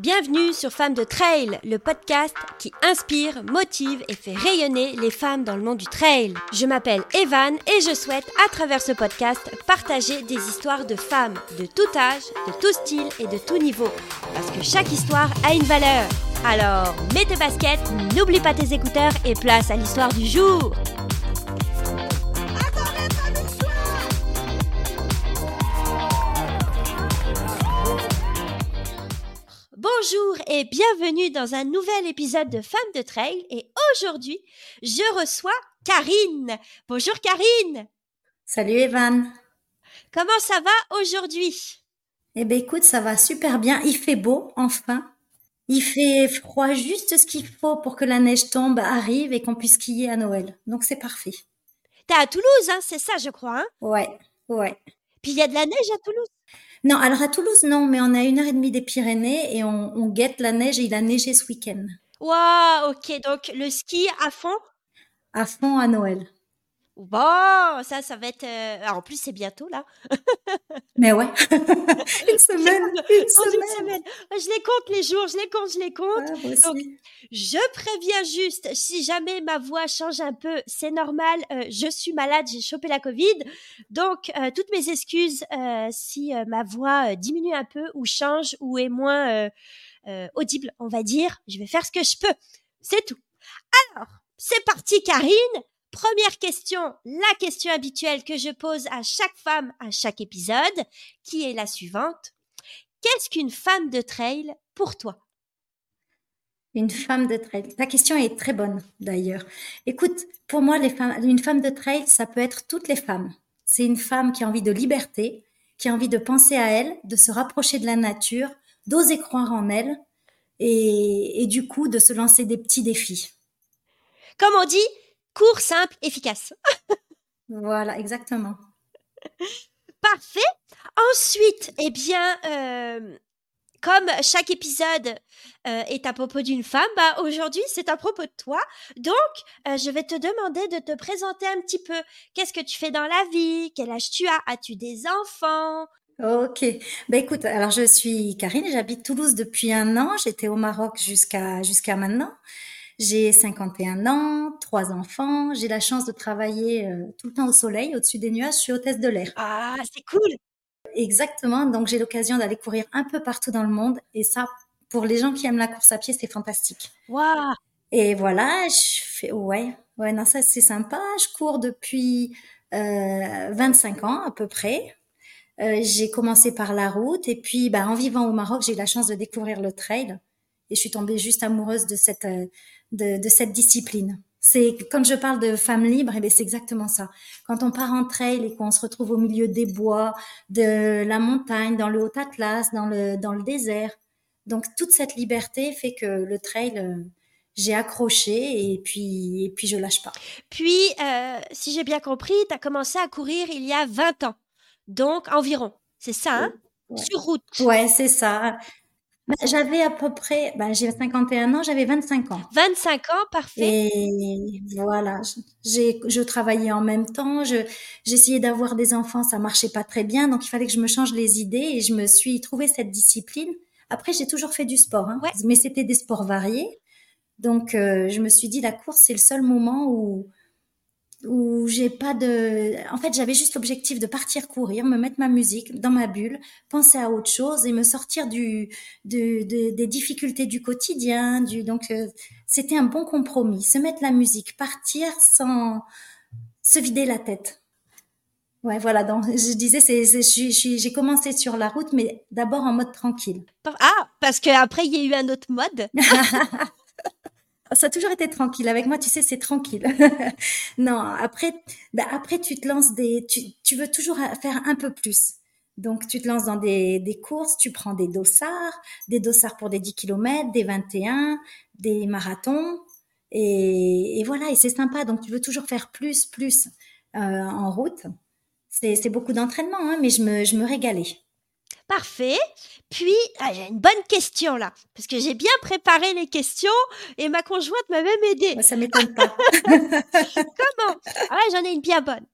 Bienvenue sur Femmes de Trail, le podcast qui inspire, motive et fait rayonner les femmes dans le monde du trail. Je m'appelle Evan et je souhaite à travers ce podcast partager des histoires de femmes de tout âge, de tout style et de tout niveau. Parce que chaque histoire a une valeur. Alors, mets tes baskets, n'oublie pas tes écouteurs et place à l'histoire du jour. Bonjour et bienvenue dans un nouvel épisode de Femmes de Trail et aujourd'hui je reçois Karine. Bonjour Karine. Salut Evan. Comment ça va aujourd'hui? Eh bien écoute, ça va super bien. Il fait beau enfin. Il fait froid juste ce qu'il faut pour que la neige tombe, arrive et qu'on puisse skier à Noël. Donc c'est parfait. T'es à Toulouse, hein, c'est ça je crois. Hein? Ouais, ouais. Puis il y a de la neige à Toulouse non, alors à Toulouse, non, mais on a une heure et demie des Pyrénées et on, guette la neige et il a neigé ce week-end. Waouh, ok, donc le ski à fond? À fond à Noël. Bon, ça, ça va être. Euh, en plus, c'est bientôt là. Mais ouais, une semaine, une semaine. Je les compte les jours, je les compte, je les compte. Donc, je préviens juste, si jamais ma voix change un peu, c'est normal. Euh, je suis malade, j'ai chopé la Covid, donc euh, toutes mes excuses si ma voix diminue un peu ou change ou est moins audible, on va dire. Je vais faire ce que je peux, c'est tout. Alors, c'est parti, Karine. Première question, la question habituelle que je pose à chaque femme à chaque épisode, qui est la suivante. Qu'est-ce qu'une femme de trail pour toi? Une femme de trail. Ta question est très bonne d'ailleurs. Écoute, pour moi, les femmes, une femme de trail, ça peut être toutes les femmes. C'est une femme qui a envie de liberté, qui a envie de penser à elle, de se rapprocher de la nature, d'oser croire en elle et, et du coup de se lancer des petits défis. Comme on dit, Court, simple, efficace. voilà, exactement. Parfait. Ensuite, eh bien, euh, comme chaque épisode euh, est à propos d'une femme, bah, aujourd'hui c'est à propos de toi. Donc, euh, je vais te demander de te présenter un petit peu. Qu'est-ce que tu fais dans la vie? Quel âge tu as? As-tu des enfants? Ok. Ben écoute, alors je suis Karine, j'habite Toulouse depuis un an. J'étais au Maroc jusqu'à jusqu'à maintenant. J'ai 51 ans, trois enfants. J'ai la chance de travailler euh, tout le temps au soleil, au-dessus des nuages. Je suis hôtesse de l'air. Ah, c'est cool. Exactement. Donc j'ai l'occasion d'aller courir un peu partout dans le monde. Et ça, pour les gens qui aiment la course à pied, c'est fantastique. Waouh. Et voilà, je fais ouais, ouais, non ça c'est sympa. Je cours depuis euh, 25 ans à peu près. Euh, j'ai commencé par la route et puis bah, en vivant au Maroc, j'ai eu la chance de découvrir le trail et je suis tombée juste amoureuse de cette euh, de, cette discipline. C'est quand je parle de femmes libres, et eh c'est exactement ça. Quand on part en trail et qu'on se retrouve au milieu des bois, de la montagne, dans le haut Atlas, dans le dans le désert. Donc toute cette liberté fait que le trail euh, j'ai accroché et puis et puis je lâche pas. Puis euh, si j'ai bien compris, tu as commencé à courir il y a 20 ans. Donc environ. C'est ça hein? Sur route. Ouais, c'est ça. Bah, j'avais à peu près, bah, j'ai 51 ans, j'avais 25 ans. 25 ans, parfait. Et voilà, j'ai, je travaillais en même temps, je, j'essayais d'avoir des enfants, ça marchait pas très bien, donc il fallait que je me change les idées et je me suis trouvé cette discipline. Après, j'ai toujours fait du sport, hein, mais c'était des sports variés. Donc, euh, je me suis dit, la course, c'est le seul moment où, où j'ai pas de. En fait, j'avais juste l'objectif de partir courir, me mettre ma musique dans ma bulle, penser à autre chose et me sortir du, des difficultés du quotidien. Du... Donc, euh, c'était un bon compromis. Se mettre la musique, partir sans se vider la tête. Ouais, voilà. Donc, je disais, c'est, j'ai commencé sur la route, mais d'abord en mode tranquille. Ah, parce qu'après, il y a eu un autre mode. ça a toujours été tranquille. Avec moi, tu sais, c'est tranquille. non, après, bah, après, tu te lances des, tu, veux toujours faire un peu plus. Donc, tu te lances dans des, des courses, tu prends des dossards, des dossards pour des 10 km, des 21, des marathons. Et, et voilà, et c'est sympa. Donc, tu veux toujours faire plus, plus euh, en route. C'est beaucoup d'entraînement, hein, mais je me, je me régalais. Parfait. Puis, ah, j'ai une bonne question là, parce que j'ai bien préparé les questions et ma conjointe m'a même aidé. Ça m'étonne pas. Comment Ah j'en ai une bien bonne.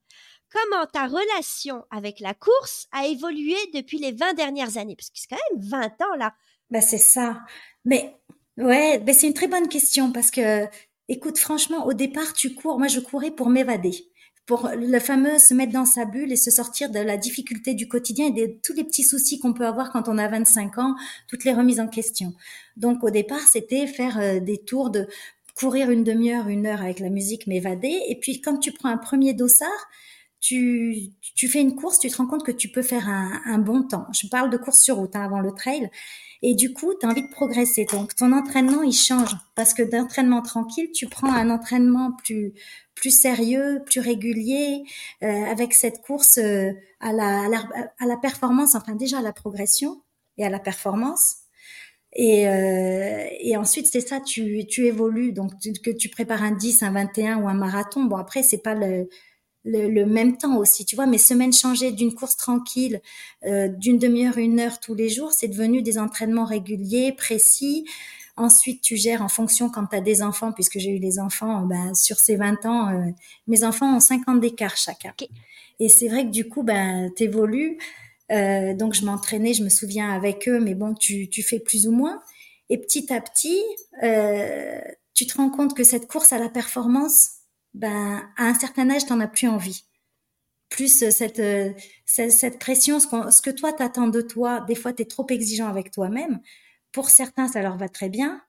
Comment ta relation avec la course a évolué depuis les 20 dernières années? Parce que c'est quand même 20 ans là. Bah, c'est ça. Mais ouais, ben c'est une très bonne question parce que, écoute, franchement, au départ, tu cours. Moi, je courais pour m'évader, pour le fameux se mettre dans sa bulle et se sortir de la difficulté du quotidien et de tous les petits soucis qu'on peut avoir quand on a 25 ans, toutes les remises en question. Donc, au départ, c'était faire euh, des tours de courir une demi-heure, une heure avec la musique, m'évader. Et puis, quand tu prends un premier dossard, tu, tu fais une course, tu te rends compte que tu peux faire un, bon temps. Je parle de course sur route hein, avant le trail. Et du coup, tu as envie de progresser. Donc, ton entraînement, il change. Parce que d'entraînement tranquille, tu prends un entraînement plus, plus sérieux, plus régulier, euh, avec cette course euh, à, la, à, la, à la performance, enfin déjà à la progression et à la performance. Et, euh, et ensuite, c'est ça, tu, tu évolues. Donc, que tu prépares un 10, un 21 ou un marathon. Bon, après, c'est pas le, le, même temps aussi. Tu vois, mes semaines changées d'une course tranquille, euh, d'une demi-heure, une heure tous les jours, c'est devenu des entraînements réguliers, précis. Ensuite, tu gères en fonction quand tu as des enfants, puisque j'ai eu les enfants, ben, sur ces 20 ans, euh, mes enfants ont 50 d'écart chacun. Et c'est vrai que du coup, ben, tu évolues. Euh, donc, je m'entraînais, je me souviens avec eux, mais bon, tu, tu fais plus ou moins. Et petit à petit, tu te rends compte que cette course à la performance, ben, à un certain âge, t'en as plus envie. Plus euh, cette, euh, cette, pression, ce, ce, que toi t'attends de toi, des fois t'es trop exigeant avec toi-même. Pour certains, ça leur va très bien.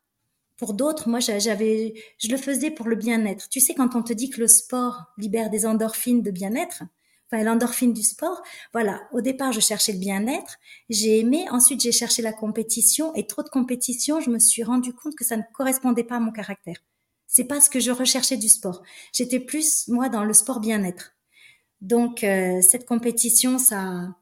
Pour d'autres, moi, j'avais, je le faisais pour le bien-être. Tu sais, quand on te dit que le sport libère des endorphines de bien-être, enfin l'endorphine du sport, voilà. Au départ, je cherchais le bien-être, j'ai aimé. Ensuite, j'ai cherché la compétition et trop de compétition, je me suis rendu compte que ça ne correspondait pas à mon caractère. C'est pas ce que je recherchais du sport. J'étais plus moi dans le sport bien-être. Donc euh, cette compétition, ça,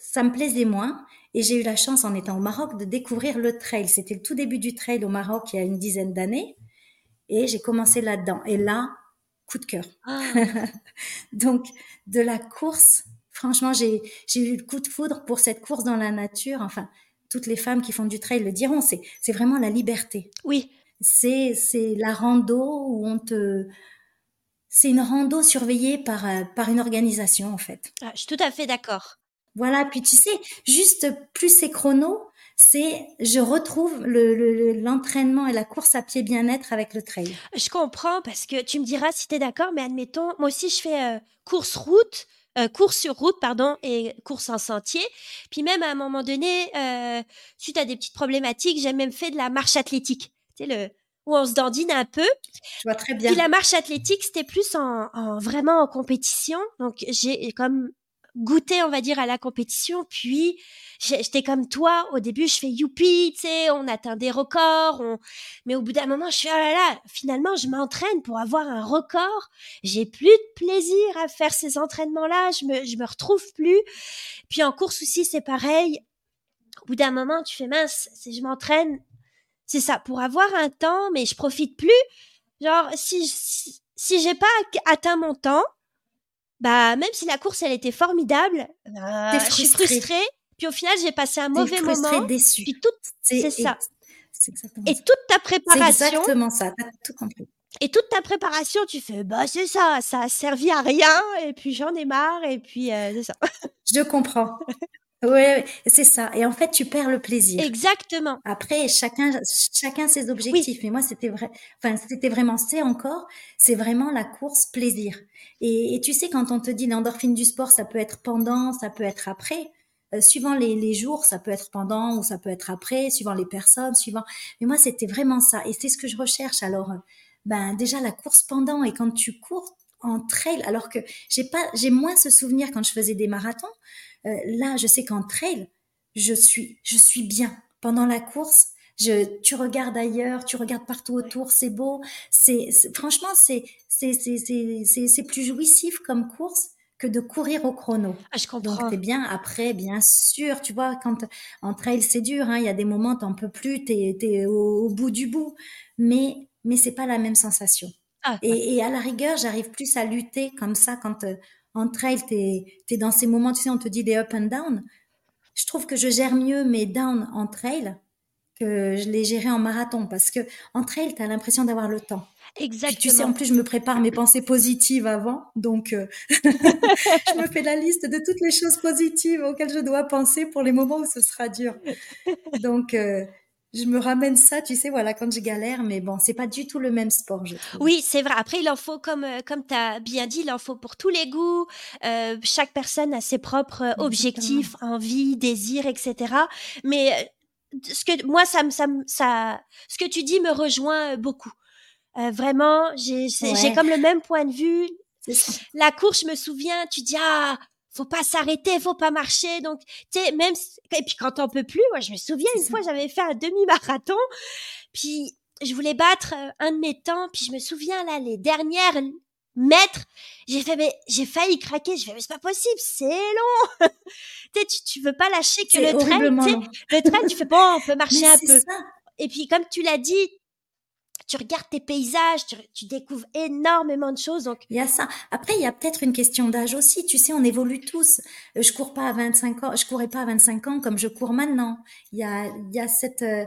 ça, me plaisait moins. Et j'ai eu la chance, en étant au Maroc, de découvrir le trail. C'était le tout début du trail au Maroc il y a une dizaine d'années. Et j'ai commencé là-dedans. Et là, coup de cœur. Ah. Donc, de la course, franchement, j'ai eu le coup de foudre pour cette course dans la nature. Enfin, toutes les femmes qui font du trail le diront. C'est vraiment la liberté. Oui, c'est c'est la rando où on te c'est une rando surveillée par euh, par une organisation en fait. Ah, je suis tout à fait d'accord. Voilà, puis tu sais, juste plus c'est chrono, c'est je retrouve le l'entraînement et la course à pied bien-être avec le trail. Je comprends parce que tu me diras si tu es d'accord, mais admettons, moi aussi je fais euh, course route. Euh, course sur route, pardon, et course en sentier. Puis même à un moment donné, euh, suite à des petites problématiques, j'ai même fait de la marche athlétique tu sais, le, où on se dandine un peu. Je vois très bien. Puis la marche athlétique, c'était plus en, en, vraiment en compétition. Donc j'ai comme goûté, on va dire, à la compétition. Puis j'étais comme toi. Au début, je fais youpi, tu sais, on atteint des records. On... Mais au bout d'un moment, je fais oh là là. Finalement, je m'entraîne pour avoir un record. J'ai plus de plaisir à faire ces entraînements-là. Je me, je me retrouve plus. Puis en course aussi, c'est pareil. Au bout d'un moment, tu fais mince. Si je m'entraîne, c'est ça, pour avoir un temps, mais je profite plus. Genre, si, si, j'ai pas atteint mon temps, bah, même si la course, elle était formidable, bah, je suis frustrée. Puis au final, j'ai passé un mauvais moment. déçu. Puis tout, c'est ça. Et toute ta préparation. C'est exactement ça, t'as tout compris. Et toute ta préparation, tu fais, bah, c'est ça, ça a servi à rien, et puis j'en ai marre, et puis euh, c'est ça. Je comprends. Oui, c'est ça. Et en fait, tu perds le plaisir. Exactement. Après, chacun, chacun ses objectifs. Mais moi, c'était vrai. Enfin, c'était vraiment, c'est encore, c'est vraiment la course plaisir. Et, tu sais, quand on te dit l'endorphine du sport, ça peut être pendant, ça peut être après. Euh, suivant les, les, jours, ça peut être pendant ou ça peut être après, suivant les personnes, suivant. Mais moi, c'était vraiment ça. Et c'est ce que je recherche. Alors, euh, ben déjà la course pendant et quand tu cours en trail, alors que j'ai pas, j'ai moins ce souvenir quand je faisais des marathons. Euh, là, je sais qu'en trail, je suis, je suis bien. Pendant la course, je, tu regardes ailleurs, tu regardes partout autour, c'est beau. C'est, franchement, c'est, c'est, c'est, c'est, c'est plus jouissif comme course que de courir au chrono. Ah, je comprends. Donc, t'es bien après, bien sûr, tu vois, quand en trail, c'est dur, hein, il y a des moments, t'en peux plus, t'es, t'es au, bout du bout. Mais, mais c'est pas la même sensation. Ah, et, et, à la rigueur, j'arrive plus à lutter comme ça quand, euh, en trail, tu es, dans ces moments, tu sais, on te dit des up and down. Je trouve que je gère mieux mes down en trail que je l'ai géré en marathon parce que en trail, tu as l'impression d'avoir le temps. Exactement. tu sais, en plus, je me prépare mes pensées positives avant, donc euh, je me fais la liste de toutes les choses positives auxquelles je dois penser pour les moments où ce sera dur. Donc, euh, je me ramène ça, tu sais, voilà, quand je galère, mais bon, c'est pas du tout le même sport, je trouve. Oui, c'est vrai. Après, il en faut, comme, euh, comme tu as bien dit, il en faut pour tous les goûts. Euh, chaque personne a ses propres objectifs, envies, désirs, etc. Mais euh, ce que moi, ça, ça, ça, ce que tu dis me rejoint beaucoup. Euh, vraiment, j'ai j'ai comme le même point de vue. La course, je me souviens, tu dis ah, faut pas s'arrêter, faut pas marcher. Donc, tu sais, même et puis quand on peut plus, moi je me souviens une fois j'avais fait un demi-marathon, puis je voulais battre euh, un de mes temps, puis je me souviens là les dernières mètres, j'ai fait mais j'ai failli craquer, je fais mais c'est pas possible, c'est long. tu, tu veux pas lâcher que le train, le train tu fais bon, on peut marcher un peu. Et puis comme tu l'as dit, tu regardes tes paysages, tu, découvres énormément de choses. Donc il y a ça. Après, il y a peut-être une question d'âge aussi. Tu sais, on évolue tous. Euh, je cours pas à 25 ans, je courais pas à 25 ans comme je cours maintenant. Il y a, il y a cette euh,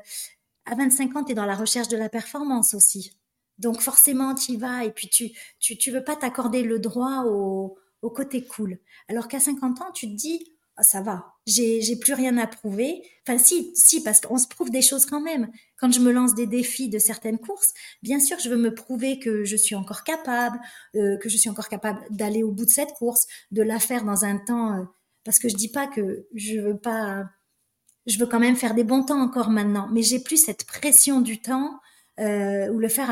à 25 ans, tu es dans la recherche de la performance aussi. Donc forcément, tu y vas et puis tu tu tu veux pas t'accorder le droit au au côté cool. Alors qu'à 50 ans, tu te dis ça va, j'ai j'ai plus rien à prouver. Enfin si si parce qu'on se prouve des choses quand même. Quand je me lance des défis de certaines courses, bien sûr je veux me prouver que je suis encore capable, euh, que je suis encore capable d'aller au bout de cette course, de la faire dans un temps. Euh, parce que je dis pas que je veux pas, je veux quand même faire des bons temps encore maintenant, mais j'ai plus cette pression du temps euh, ou le faire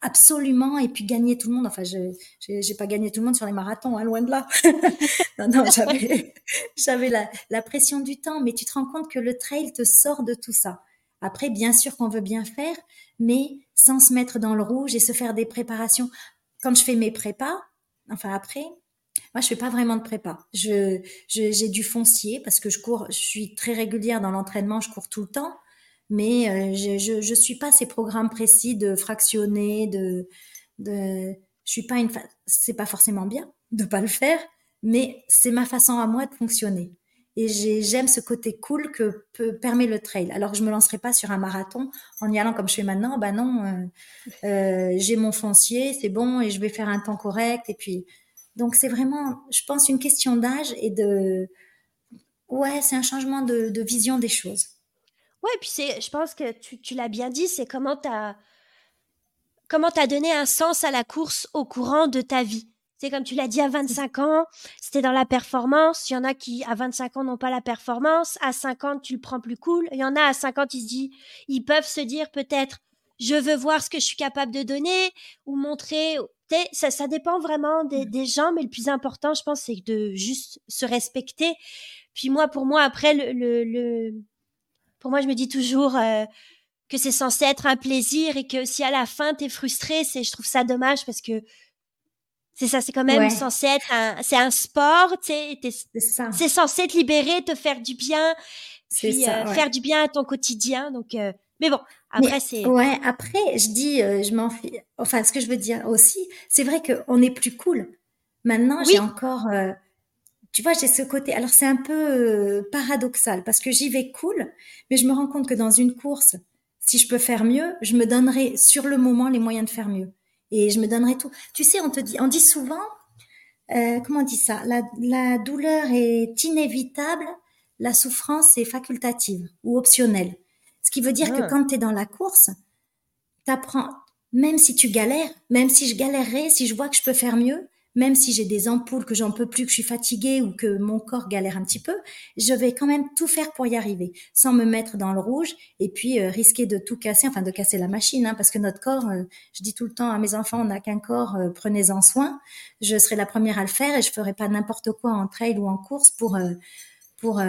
absolument et puis gagner tout le monde. Enfin, je j'ai pas gagné tout le monde sur les marathons, hein, loin de là. non, non, j'avais j'avais la, la pression du temps, mais tu te rends compte que le trail te sort de tout ça. Après, bien sûr qu'on veut bien faire, mais sans se mettre dans le rouge et se faire des préparations. Quand je fais mes prépas, enfin après, moi je fais pas vraiment de prépa. Je j'ai du foncier parce que je cours, je suis très régulière dans l'entraînement, je cours tout le temps mais euh, je, je suis pas ces programmes précis de fractionner, de de je suis pas une c'est pas forcément bien de pas le faire, mais c'est ma façon à moi de fonctionner. Et j'aime ce côté cool que permet le trail. Alors je me lancerai pas sur un marathon en y allant comme je fais maintenant. Ben non, euh, euh, j'ai mon foncier, c'est bon, et je vais faire un temps correct. Et puis donc c'est vraiment, je pense, une question d'âge et de ouais, c'est un changement de vision des choses. Ouais, puis c'est, je pense que tu, tu l'as bien dit, c'est comment tu as comment t'as donné un sens à la course au courant de ta vie. C'est comme tu l'as dit à 25 ans, c'était dans la performance. Il y en a qui à 25 ans n'ont pas la performance. À 50, tu le prends plus cool. Il y en a à 50, ils se disent, ils peuvent se dire peut-être, je veux voir ce que je suis capable de donner ou montrer. Ça, ça dépend vraiment des, mmh. des gens, mais le plus important, je pense, c'est de juste se respecter. Puis moi, pour moi, après le, le, le pour moi, je me dis toujours euh, que c'est censé être un plaisir et que si à la fin t'es frustré, c'est, je trouve ça dommage parce que c'est ça, c'est quand même censé être un, c'est un sport, tu sais, c'est censé te libérer, te faire du bien, puis euh, faire du bien à ton quotidien. Donc, euh, mais bon, après c'est. Ouais, après je dis, je m'en. Enfin, ce que je veux dire aussi, c'est vrai qu'on est plus cool. Maintenant, j'ai encore tu vois, j'ai ce côté. Alors c'est un peu euh, paradoxal parce que j'y vais cool, mais je me rends compte que dans une course, si je peux faire mieux, je me donnerai sur le moment les moyens de faire mieux et je me donnerai tout. Tu sais, on te dit, on dit souvent, euh, comment on dit ça? La, la douleur est inévitable, la souffrance est facultative ou optionnelle. Ce qui veut dire que ah. quand tu es dans la course, t'apprends, même si tu galères, même si je galérerais, si je vois que je peux faire mieux, même si j'ai des ampoules que j'en peux plus, que je suis fatiguée ou que mon corps galère un petit peu, je vais quand même tout faire pour y arriver, sans me mettre dans le rouge et puis euh, risquer de tout casser, enfin de casser la machine, hein, parce que notre corps, euh, je dis tout le temps à mes enfants, on n'a qu'un corps, euh, prenez-en soin. Je serai la première à le faire et je ferai pas n'importe quoi en trail ou en course pour pour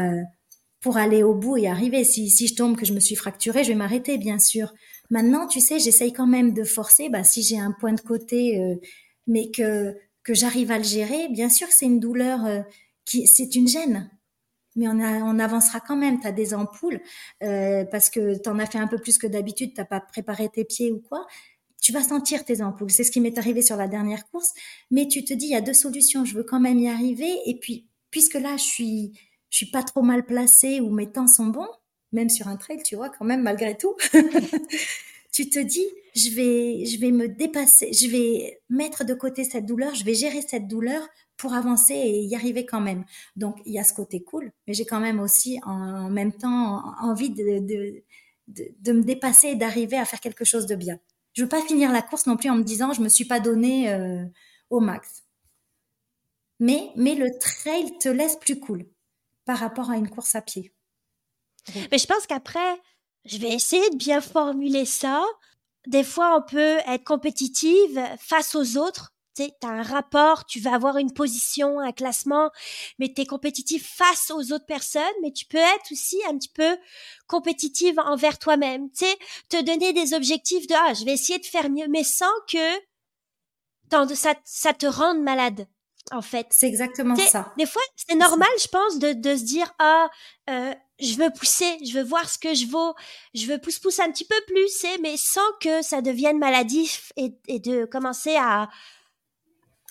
pour aller au bout et arriver. Si, si je tombe, que je me suis fracturée, je vais m'arrêter, bien sûr. Maintenant, tu sais, j'essaye quand même de forcer. Bah, si j'ai un point de côté, mais que que j'arrive à le gérer, bien sûr que c'est une douleur euh, qui, c'est une gêne. Mais on, avancera quand même. Tu as des ampoules euh, parce que tu en as fait un peu plus que d'habitude, tu pas préparé tes pieds ou quoi. Tu vas sentir tes ampoules. C'est ce qui m'est arrivé sur la dernière course. Mais tu te dis, il y a deux solutions. Je veux quand même y arriver. Et puis, puisque là, je suis, je suis pas trop mal placée ou mes temps sont bons, même sur un trail, tu vois, quand même, malgré tout. tu te dis, je vais, je vais me dépasser, je vais mettre de côté cette douleur, je vais gérer cette douleur pour avancer et y arriver quand même. Donc, il y a ce côté cool, mais j'ai quand même aussi en même temps envie de, de, de, me dépasser et d'arriver à faire quelque chose de bien. Je veux pas finir la course non plus en me disant, je me suis pas donné euh, au max. Mais, mais le trail te laisse plus cool par rapport à une course à pied. Mais je pense qu'après, je vais essayer de bien formuler ça. Des fois, on peut être compétitive face aux autres. Tu as un rapport, tu vas avoir une position, un classement, mais tu es compétitif face aux autres personnes, mais tu peux être aussi un petit peu compétitive envers toi-même. Tu sais, te donner des objectifs de ah, je vais essayer de faire mieux, mais sans que ça, ça te rende malade en fait. C'est exactement ça. Des fois, c'est normal, je pense, de, de se dire ah, euh, je veux pousser, je veux voir ce que je vaux, je veux pousse pousse un petit peu plus, mais sans que ça devienne maladif et, et de commencer à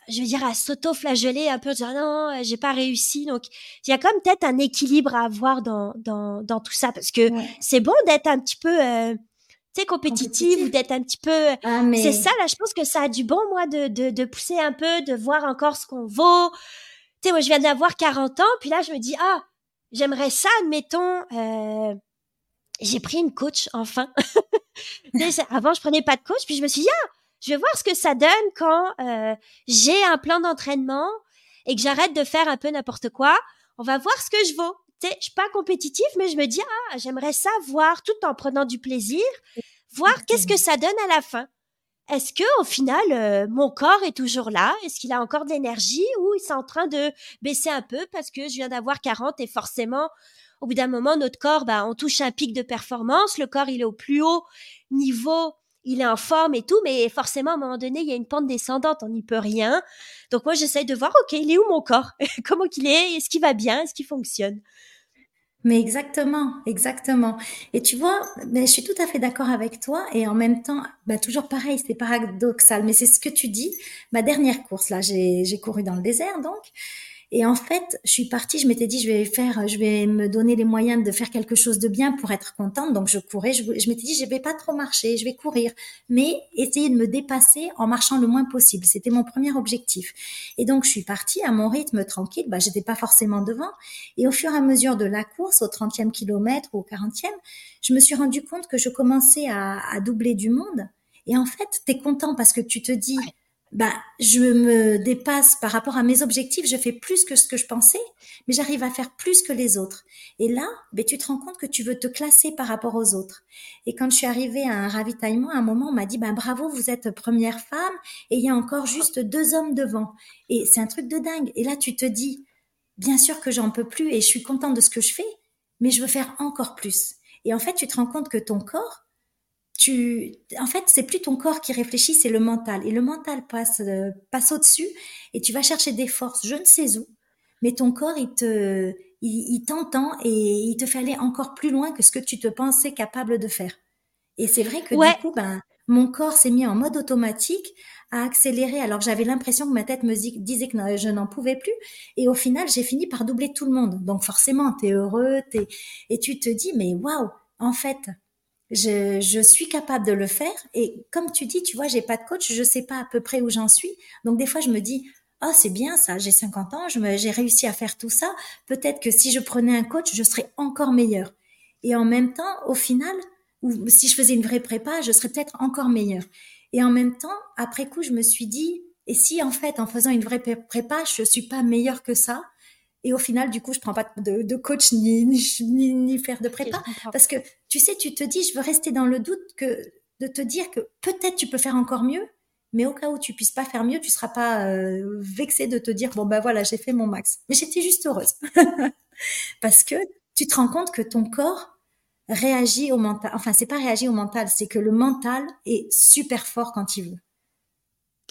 je veux dire à s'auto-flageller un peu, dire non, j'ai pas réussi. Donc il y a comme peut-être un équilibre à avoir dans dans dans tout ça parce que c'est bon d'être un petit peu euh, tu sais compétitive ou d'être un petit peu ah, c'est ça là je pense que ça a du bon moi de, de de pousser un peu de voir encore ce qu'on vaut. Tu sais moi je viens d'avoir 40 ans puis là je me dis ah j'aimerais ça, admettons, euh, j'ai pris une coach enfin. Avant, je prenais pas de coach, puis je me suis dit, ah, je vais voir ce que ça donne quand euh, j'ai un plan d'entraînement et que j'arrête de faire un peu n'importe quoi. On va voir ce que je vaux. Tu sais, je suis pas compétitive, mais je me dis, ah, j'aimerais ça voir tout en prenant du plaisir, voir qu'est-ce que ça donne à la fin est-ce que au final euh, mon corps est toujours là? Est-ce qu'il a encore de l'énergie ou il est en train de baisser un peu parce que je viens d'avoir 40 et forcément au bout d'un moment notre corps bah on touche un pic de performance, le corps il est au plus haut niveau, il est en forme et tout mais forcément à un moment donné il y a une pente descendante, on n'y peut rien. Donc moi j'essaye de voir OK, il est où mon corps? Comment qu'il est? Est-ce qu'il va bien? Est-ce qu'il fonctionne? Mais exactement, exactement. Et tu vois, mais je suis tout à fait d'accord avec toi. Et en même temps, bah, toujours pareil, c'est paradoxal, mais c'est ce que tu dis. Ma dernière course, là, j'ai couru dans le désert, donc. Et en fait, je suis partie, je m'étais dit, je vais faire, je vais me donner les moyens de faire quelque chose de bien pour être contente. Donc, je courais, je, m'étais dit, je vais pas trop marcher, je vais courir, mais essayer de me dépasser en marchant le moins possible. C'était mon premier objectif. Et donc, je suis partie à mon rythme tranquille. Bah, j'étais pas forcément devant. Et au fur et à mesure de la course, au 30e kilomètre ou au 40e, je me suis rendu compte que je commençais à, à doubler du monde. Et en fait, tu es content parce que tu te dis, bah, je me dépasse par rapport à mes objectifs, je fais plus que ce que je pensais, mais j'arrive à faire plus que les autres. Et là, ben, tu te rends compte que tu veux te classer par rapport aux autres. Et quand je suis arrivée à un ravitaillement, à un moment, on m'a dit, ben, bravo, vous êtes première femme, et il y a encore juste deux hommes devant. Et c'est un truc de dingue. Et là, tu te dis, bien sûr que j'en peux plus et je suis contente de ce que je fais, mais je veux faire encore plus. Et en fait, tu te rends compte que ton corps, tu, en fait, c'est plus ton corps qui réfléchit, c'est le mental. Et le mental passe, euh, passe au-dessus et tu vas chercher des forces, je ne sais où, mais ton corps, il te, il, t'entend et il te fait aller encore plus loin que ce que tu te pensais capable de faire. Et c'est vrai que du coup, ben, mon corps s'est mis en mode automatique à accélérer alors j'avais l'impression que ma tête me disait que je n'en pouvais plus. Et au final, j'ai fini par doubler tout le monde. Donc forcément, tu es heureux, es... et tu te dis, mais waouh, en fait, je, je, suis capable de le faire. Et comme tu dis, tu vois, j'ai pas de coach, je sais pas à peu près où j'en suis. Donc des fois, je me dis, oh, c'est bien ça, j'ai 50 ans, j'ai réussi à faire tout ça. Peut-être que si je prenais un coach, je serais encore meilleur. Et en même temps, au final, ou si je faisais une vraie prépa, je serais peut-être encore meilleur. Et en même temps, après coup, je me suis dit, et si en fait, en faisant une vraie prépa, je suis pas meilleure que ça, et au final, du coup, je prends pas de, de coach ni, ni, ni, faire de prépa. parce que, tu sais, tu te dis, je veux rester dans le doute que, de te dire que peut-être tu peux faire encore mieux, mais au cas où tu puisses pas faire mieux, tu seras pas euh, vexé de te dire, bon, ben voilà, j'ai fait mon max. Mais j'étais juste heureuse. parce que tu te rends compte que ton corps réagit au mental. Enfin, c'est pas réagit au mental, c'est que le mental est super fort quand il veut.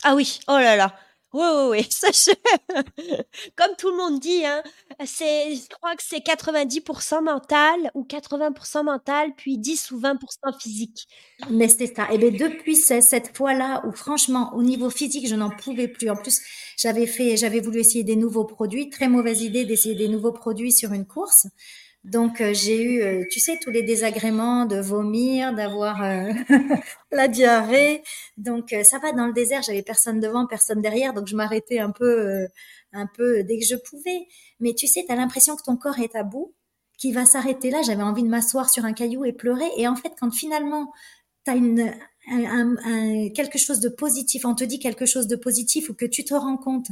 Ah oui, oh là là. Oui, oui, oui. Comme tout le monde dit, hein, c'est, je crois que c'est 90% mental ou 80% mental, puis 10 ou 20% physique. Mais c'est ça. Et bien depuis cette fois-là où franchement, au niveau physique, je n'en pouvais plus. En plus, j'avais fait, j'avais voulu essayer des nouveaux produits. Très mauvaise idée d'essayer des nouveaux produits sur une course. Donc euh, j'ai eu, euh, tu sais, tous les désagréments de vomir, d'avoir euh, la diarrhée. Donc ça va dans le désert, j'avais personne devant, personne derrière, donc je m'arrêtais un peu, un peu dès que je pouvais. Mais tu sais, tu as l'impression que ton corps est à bout, qu'il va s'arrêter là. J'avais envie de m'asseoir sur un caillou et pleurer. Et en fait, quand finalement tu as un, quelque chose de positif, on te dit quelque chose de positif ou que tu te rends compte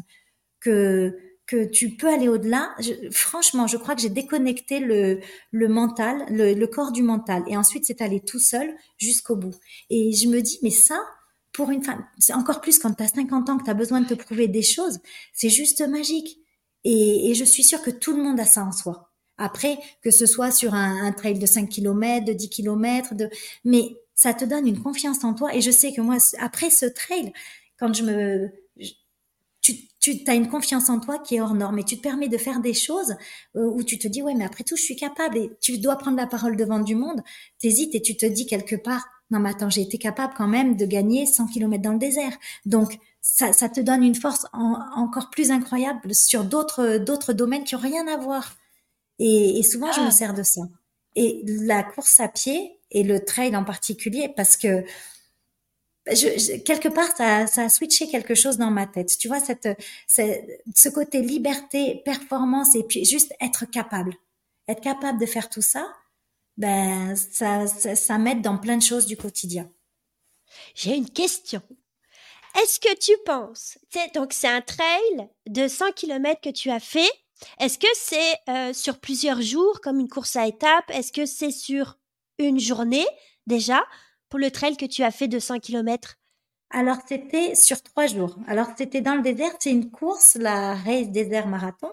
que que tu peux aller au-delà. franchement, je crois que j'ai déconnecté le, le mental, le, le, corps du mental. Et ensuite, c'est aller tout seul jusqu'au bout. Et je me dis, mais ça, pour une femme, c'est encore plus quand tu as 50 ans, que tu as besoin de te prouver des choses, c'est juste magique. Et, et, je suis sûre que tout le monde a ça en soi. Après, que ce soit sur un, un trail de 5 km, de 10 km, de... mais ça te donne une confiance en toi. Et je sais que moi, après ce trail, quand je me tu as une confiance en toi qui est hors norme et tu te permets de faire des choses euh, où tu te dis ouais mais après tout je suis capable. Et tu dois prendre la parole devant du monde. T'hésites et tu te dis quelque part non mais attends j'ai été capable quand même de gagner 100 km dans le désert. Donc ça, ça te donne une force encore plus incroyable sur d'autres d'autres domaines qui ont rien à voir. Et, et souvent je me ah. sers de ça. Et la course à pied et le trail en particulier parce que quelque part, ça, a switché quelque chose dans ma tête. Tu vois, cette, ce côté liberté, performance et puis juste être capable. Être capable de faire tout ça, ben, ça, ça, ça m'aide dans plein de choses du quotidien. J'ai une question. Est-ce que tu penses, donc c'est un trail de 100 km que tu as fait. Est-ce que c'est euh, sur plusieurs jours comme une course à étapes? Est-ce que c'est sur une journée déjà? Pour le trail que tu as fait de 100 km alors, c'était sur trois jours. Alors, c'était dans le désert. C'est une course, la Race Desert Marathon.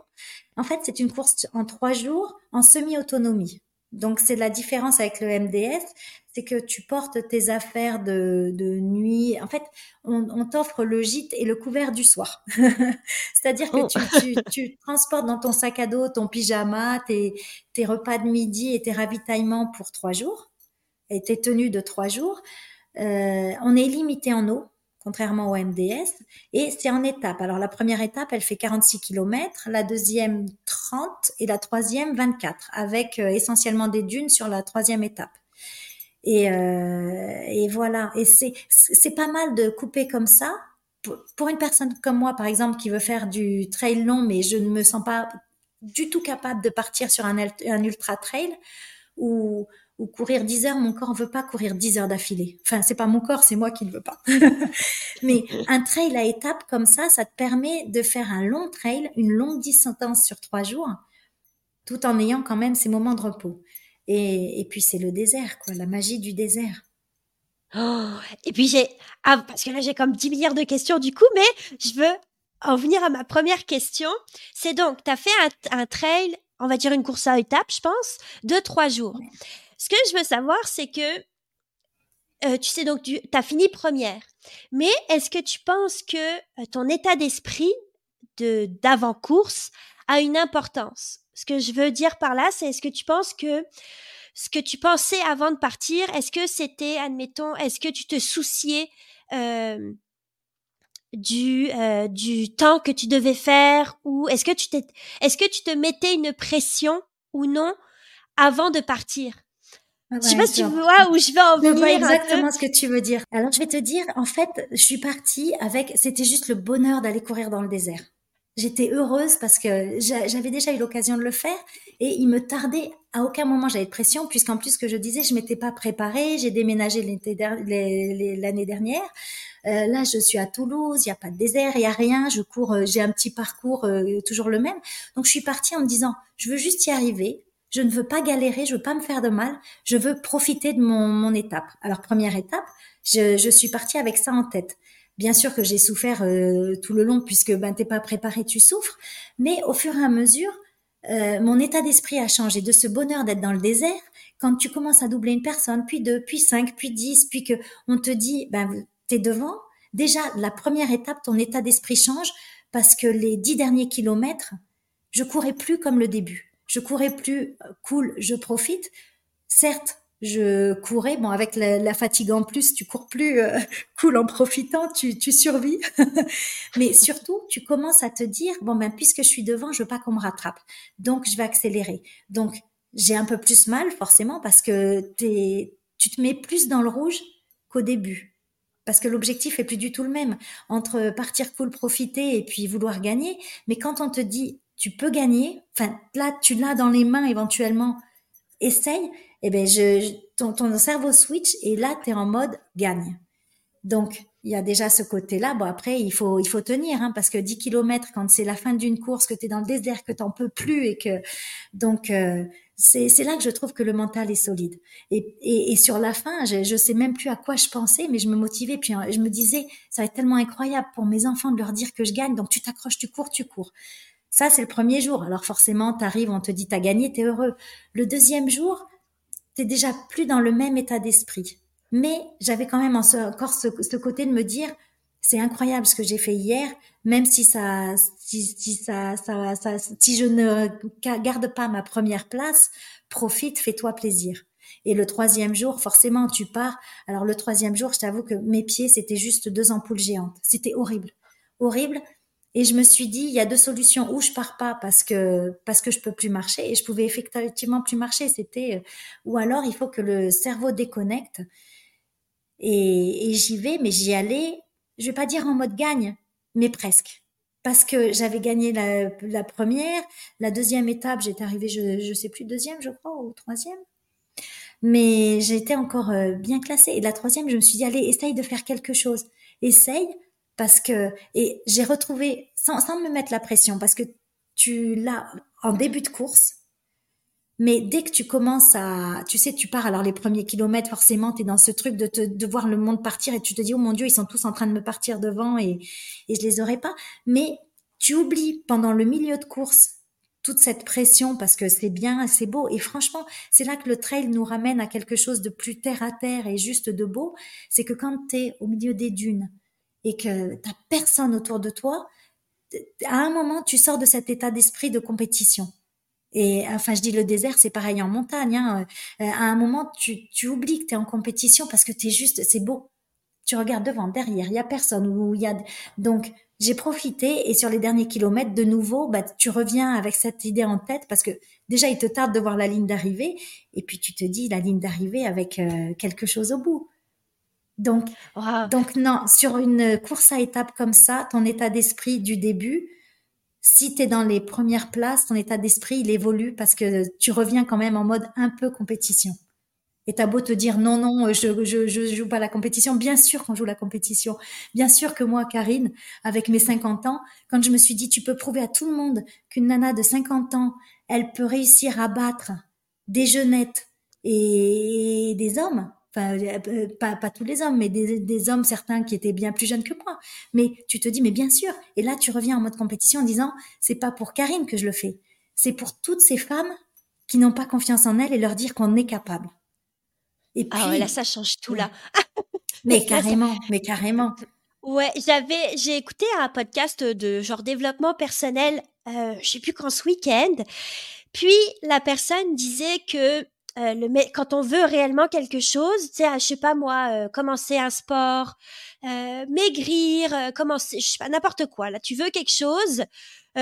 En fait, c'est une course en trois jours en semi-autonomie. Donc, c'est la différence avec le MDS, c'est que tu portes tes affaires de, de nuit. En fait, on, on t'offre le gîte et le couvert du soir. C'est-à-dire que oh. tu, tu, tu, transportes dans ton sac à dos ton pyjama, tes, tes repas de midi et tes ravitaillements pour trois jours était tenue de trois jours. Euh, on est limité en eau, contrairement au MDS, et c'est en étapes. Alors la première étape, elle fait 46 km, la deuxième 30 et la troisième 24, avec euh, essentiellement des dunes sur la troisième étape. Et, euh, voilà. Et c'est c'est pas mal de couper comme ça. Pour une personne comme moi, par exemple, qui veut faire du trail long, mais je ne me sens pas du tout capable de partir sur un, un ultra trail, ou ou courir 10 heures, mon corps veut pas courir 10 heures d'affilée. Enfin, c'est pas mon corps, c'est moi qui ne veux pas. Mais un trail à étapes comme ça, ça te permet de faire un long trail, une longue distance sur trois jours, tout en ayant quand même ces moments de repos. Et, et puis c'est le désert, quoi, la magie du désert. Oh, et puis j'ai, ah, parce que là j'ai comme 10 milliards de questions du coup, mais je veux en venir à ma première question. C'est donc, tu as fait un, un, trail, on va dire une course à étapes, je pense, de trois jours. Ce que je veux savoir, c'est que euh, tu sais donc tu as fini première, mais est-ce que tu penses que euh, ton état d'esprit de d'avant course a une importance? Ce que je veux dire par là, c'est est-ce que tu penses que ce que tu pensais avant de partir, est-ce que c'était, admettons, est-ce que tu te souciais euh, du du temps que tu devais faire ou est-ce que est-ce que tu te mettais une pression ou non avant de partir? Ah je sais pas si tu vois où je vais en venir. Je vois exactement ce que tu veux dire. Alors, je vais te dire, en fait, je suis partie avec, c'était juste le bonheur d'aller courir dans le désert. J'étais heureuse parce que j'avais déjà eu l'occasion de le faire et il me tardait à aucun moment j'avais de pression puisqu'en plus que je disais je m'étais pas préparée j'ai déménagé l'année dernière euh, là je suis à Toulouse il y a pas de désert il y a rien je cours euh, j'ai un petit parcours euh, toujours le même donc je suis partie en me disant je veux juste y arriver je ne veux pas galérer, je veux pas me faire de mal, je veux profiter de mon, mon étape. Alors première étape, je, je, suis partie avec ça en tête. Bien sûr que j'ai souffert euh, tout le long puisque ben t'es pas préparé, tu souffres. Mais au fur et à mesure, euh, mon état d'esprit a changé. De ce bonheur d'être dans le désert, quand tu commences à doubler une personne, puis deux, puis cinq, puis dix, puis que on te dit ben t'es devant. Déjà la première étape, ton état d'esprit change parce que les dix derniers kilomètres, je courais plus comme le début je courais plus cool, je profite. Certes, je courais, bon, avec la, fatigue en plus, tu cours plus euh, cool en profitant, tu, tu survis. Mais surtout, tu commences à te dire, bon, ben, puisque je suis devant, je veux pas qu'on me rattrape. Donc, je vais accélérer. Donc, j'ai un peu plus mal forcément parce que t'es, tu te mets plus dans le rouge qu'au début. Parce que l'objectif est plus du tout le même entre partir cool, profiter et puis vouloir gagner. Mais quand on te dit tu peux gagner, enfin là tu l'as dans les mains éventuellement, essaye. Eh ben je, ton, ton cerveau switch et là tu es en mode gagne. Donc il y a déjà ce côté-là. Bon, après, il faut, tenir, hein, parce que 10 kilomètres, quand c'est la fin d'une course, que tu es dans le désert, que t'en peux plus et que, donc, euh, c'est, là que je trouve que le mental est solide. Et, et, et sur la fin, je, je sais même plus à quoi je pensais, mais je me motivais, puis hein, je me disais, ça va être tellement incroyable pour mes enfants de leur dire que je gagne, donc tu t'accroches, tu cours, tu cours. Ça, c'est le premier jour. Alors forcément, t'arrives, on te dit t'as gagné, t'es heureux. Le deuxième jour, t'es déjà plus dans le même état d'esprit. Mais j'avais quand même encore ce, côté de me dire, c'est incroyable ce que j'ai fait hier, même si ça, si, ça, ça, si je ne garde pas ma première place, profite, fais-toi plaisir. Et le troisième jour, forcément, tu pars. Alors le troisième jour, je t'avoue que mes pieds, c'était juste deux ampoules géantes. C'était horrible, horrible. Et je me suis dit, il y a deux solutions. Ou je pars pas parce que parce que je peux plus marcher et je pouvais effectivement plus marcher. C'était euh, ou alors il faut que le cerveau déconnecte et, j'y vais, mais j'y allais, je vais pas dire en mode gagne, mais presque. Parce que j'avais gagné la, première, la deuxième étape, j'étais arrivée, je, je sais plus, deuxième, je crois, ou troisième. Mais j'étais encore euh, bien classée. Et la troisième, je me suis dit, allez, essaye de faire quelque chose. Essaye, parce que, et j'ai retrouvé, sans, me mettre la pression, parce que tu l'as en début de course, mais dès que tu commences à, tu sais, tu pars, alors les premiers kilomètres, forcément, tu es dans ce truc de, te, de voir le monde partir et tu te dis, oh mon Dieu, ils sont tous en train de me partir devant et, et je les aurai pas. Mais tu oublies pendant le milieu de course toute cette pression parce que c'est bien, c'est beau. Et franchement, c'est là que le trail nous ramène à quelque chose de plus terre à terre et juste de beau. C'est que quand tu es au milieu des dunes et que t'as personne autour de toi, à un moment, tu sors de cet état d'esprit de compétition et enfin, je dis le désert, c'est pareil en montagne. Hein. Euh, à un moment, tu, tu oublies que tu es en compétition parce que tu juste, c'est beau. Tu regardes devant, derrière, il y a personne. Y a donc j'ai profité et sur les derniers kilomètres, de nouveau, bah, tu reviens avec cette idée en tête parce que déjà, il te tarde de voir la ligne d'arrivée et puis tu te dis la ligne d'arrivée avec euh, quelque chose au bout. Donc, donc non, sur une course à étapes comme ça, ton état d'esprit du début, si tu es dans les premières places, ton état d'esprit, il évolue parce que tu reviens quand même en mode un peu compétition. Et t'as beau te dire non, non, je, je, je joue pas la compétition. Bien sûr qu'on joue la compétition. Bien sûr que moi, Karine, avec mes 50 ans, quand je me suis dit, tu peux prouver à tout le monde qu'une nana de 50 ans, elle peut réussir à battre des jeunettes et des hommes, enfin euh, pas, pas tous les hommes, mais des, des, hommes certains qui étaient bien plus jeunes que moi. Mais tu te dis mais bien sûr. Et là tu reviens en mode compétition en disant c'est pas pour Karine que je le fais, c'est pour toutes ces femmes qui n'ont pas confiance en elles et leur dire qu'on est capable. Et puis, ah ouais, là ça change tout là. mais carrément, mais carrément. Ouais, j'avais, j'ai écouté un podcast de genre développement personnel, euh, je sais plus quand ce week-end. Puis la personne disait que euh, le, quand on veut réellement quelque chose, tu sais, je sais pas moi, euh, commencer un sport, euh, maigrir, euh, commencer, je sais pas, n'importe quoi. Là, tu veux quelque chose,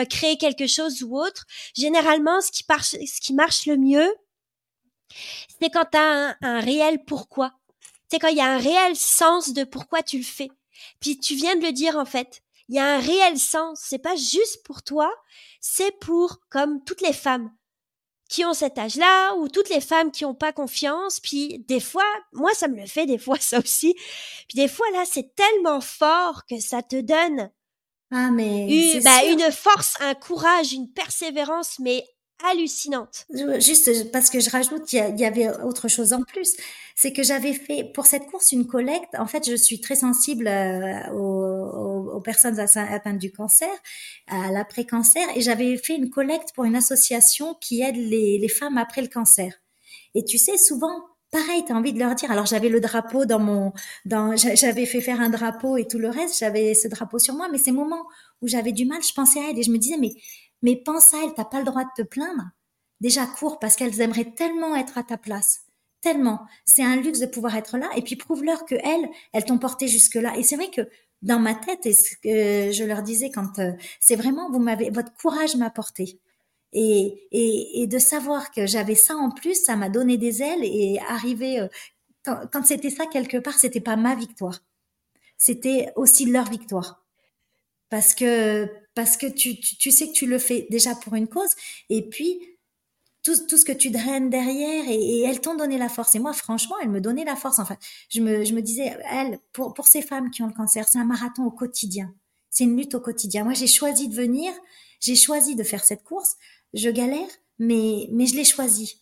créer quelque chose ou autre. Généralement, ce qui marche, ce qui marche le mieux, c'est quand tu as un, un, réel pourquoi. C'est quand il y a un réel sens de pourquoi tu le fais. Puis tu viens de le dire en fait. Il y a un réel sens. C'est pas juste pour toi, c'est pour comme toutes les femmes qui ont cet âge-là ou toutes les femmes qui ont pas confiance. Puis des fois, moi ça me le fait des fois ça aussi. Puis des fois là, c'est tellement fort que ça te donne ah mais une, bah, une force, un courage, une persévérance, mais hallucinante. Juste parce que je rajoute, il y, avait autre chose en plus, c'est que j'avais fait pour cette course une collecte. En fait, je suis très sensible euh, aux, personnes atteintes du cancer, à l'après-cancer, et j'avais fait une collecte pour une association qui aide les, femmes après le cancer. Et tu sais, souvent, pareil, tu as envie de leur dire. Alors j'avais le drapeau dans mon, j'avais fait faire un drapeau et tout le reste, j'avais ce drapeau sur moi, mais ces moments où j'avais du mal, je pensais à elle et je me disais, mais mais pense à elles, t'as pas le droit de te plaindre. Déjà cours parce qu'elles aimeraient tellement être à ta place. Tellement. C'est un luxe de pouvoir être là. Et puis prouve-leur que elles, elles t'ont porté jusque là. Et c'est vrai que dans ma tête, ce que je leur disais quand euh, c'est vraiment, vous m'avez, votre courage m'a porté. Et, et, et de savoir que j'avais ça en plus, ça m'a donné des ailes et arriver, euh, quand, quand c'était ça quelque part, c'était pas ma victoire. C'était aussi leur victoire. Parce que, parce que tu, tu, sais que tu le fais déjà pour une cause. Et puis, tout, tout, ce que tu draines derrière et, elles t'ont donné la force. Et moi, franchement, elles me donnaient la force. Enfin, je me, je me disais, elles, pour, pour ces femmes qui ont le cancer, c'est un marathon au quotidien. C'est une lutte au quotidien. Moi, j'ai choisi de venir, j'ai choisi de faire cette course. Je galère, mais, mais je l'ai choisi.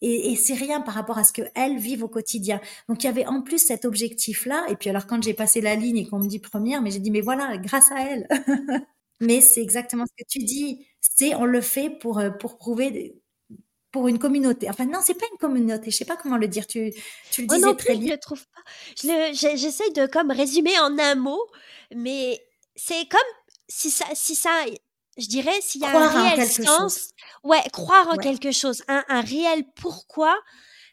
Et, c'est rien par rapport à ce que elles vivent au quotidien. Donc, il y avait en plus cet objectif-là. Et puis, alors, quand j'ai passé la ligne et qu'on me dit première, mais j'ai dit, mais voilà, grâce à elles. mais c'est exactement ce que tu dis. C'est, on le fait pour, pour prouver pour une communauté. Enfin, non, c'est pas une communauté. Je sais pas comment le dire. Tu, tu le disais très bien. Je le trouve pas. J'essaie de comme résumer en un mot, mais c'est comme si ça, si ça, je dirais, s'il y a un réel sens, ouais, croire en quelque chose, un, un réel pourquoi,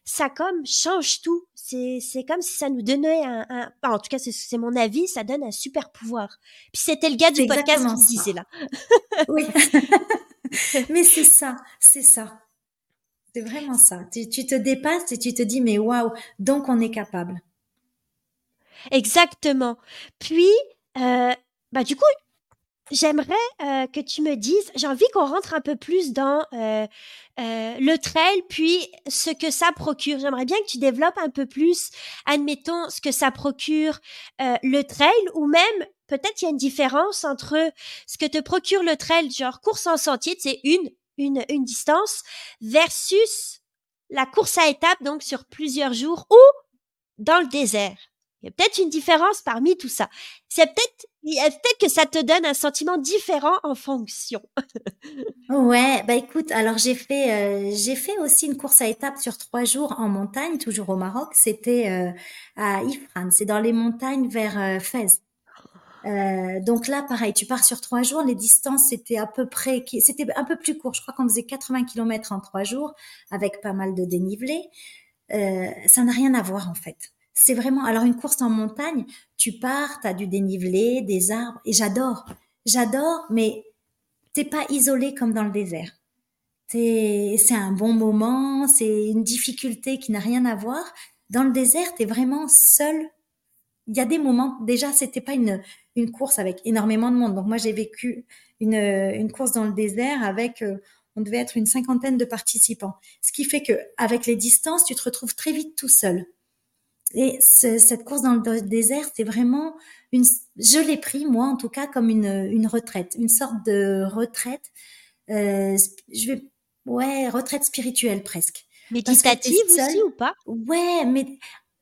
ça comme change tout. C'est, c'est comme si ça nous donnait un, un... en tout cas, c'est, c'est mon avis, ça donne un super pouvoir. Puis c'était le gars du podcast qui disait là. oui. Mais c'est ça, c'est ça. C'est vraiment ça. Tu, tu, te dépasses et tu te dis, mais waouh, donc on est capable. Exactement. Puis, euh, bah du coup, j'aimerais euh, que tu me dises, j'ai envie qu'on rentre un peu plus dans euh, euh, le trail, puis ce que ça procure. J'aimerais bien que tu développes un peu plus, admettons, ce que ça procure euh, le trail, ou même peut-être il y a une différence entre ce que te procure le trail, genre course en sentier, c'est une une, une distance versus la course à étapes, donc sur plusieurs jours ou dans le désert. Il y a peut-être une différence parmi tout ça. C'est peut-être, peut-être que ça te donne un sentiment différent en fonction. ouais, bah écoute, alors j'ai fait, euh, j'ai fait aussi une course à étapes sur trois jours en montagne, toujours au Maroc. C'était euh, à Ifran, c'est dans les montagnes vers euh, Fès. Euh, donc là, pareil, tu pars sur trois jours. Les distances, c'était à peu près, c'était un peu plus court. Je crois qu'on faisait 80 km en trois jours, avec pas mal de dénivelé. Ça n'a rien à voir en fait. C'est vraiment. Alors une course en montagne, tu pars, t'as du dénivelé, des arbres, et j'adore, j'adore, mais t'es pas isolé comme dans le désert. C'est un bon moment, c'est une difficulté qui n'a rien à voir. Dans le désert, t'es vraiment seul il y a des moments, déjà, c'était pas une, une course avec énormément de monde. Donc moi, j'ai vécu une, une course dans le désert avec, euh, on devait être une cinquantaine de participants. Ce qui fait que avec les distances, tu te retrouves très vite tout seul. Et cette course dans le désert, c'est vraiment une, je l'ai pris moi en tout cas comme une, une retraite, une sorte de retraite. Euh, je vais, ouais, retraite spirituelle presque. Méditative aussi ou pas? Ouais, mais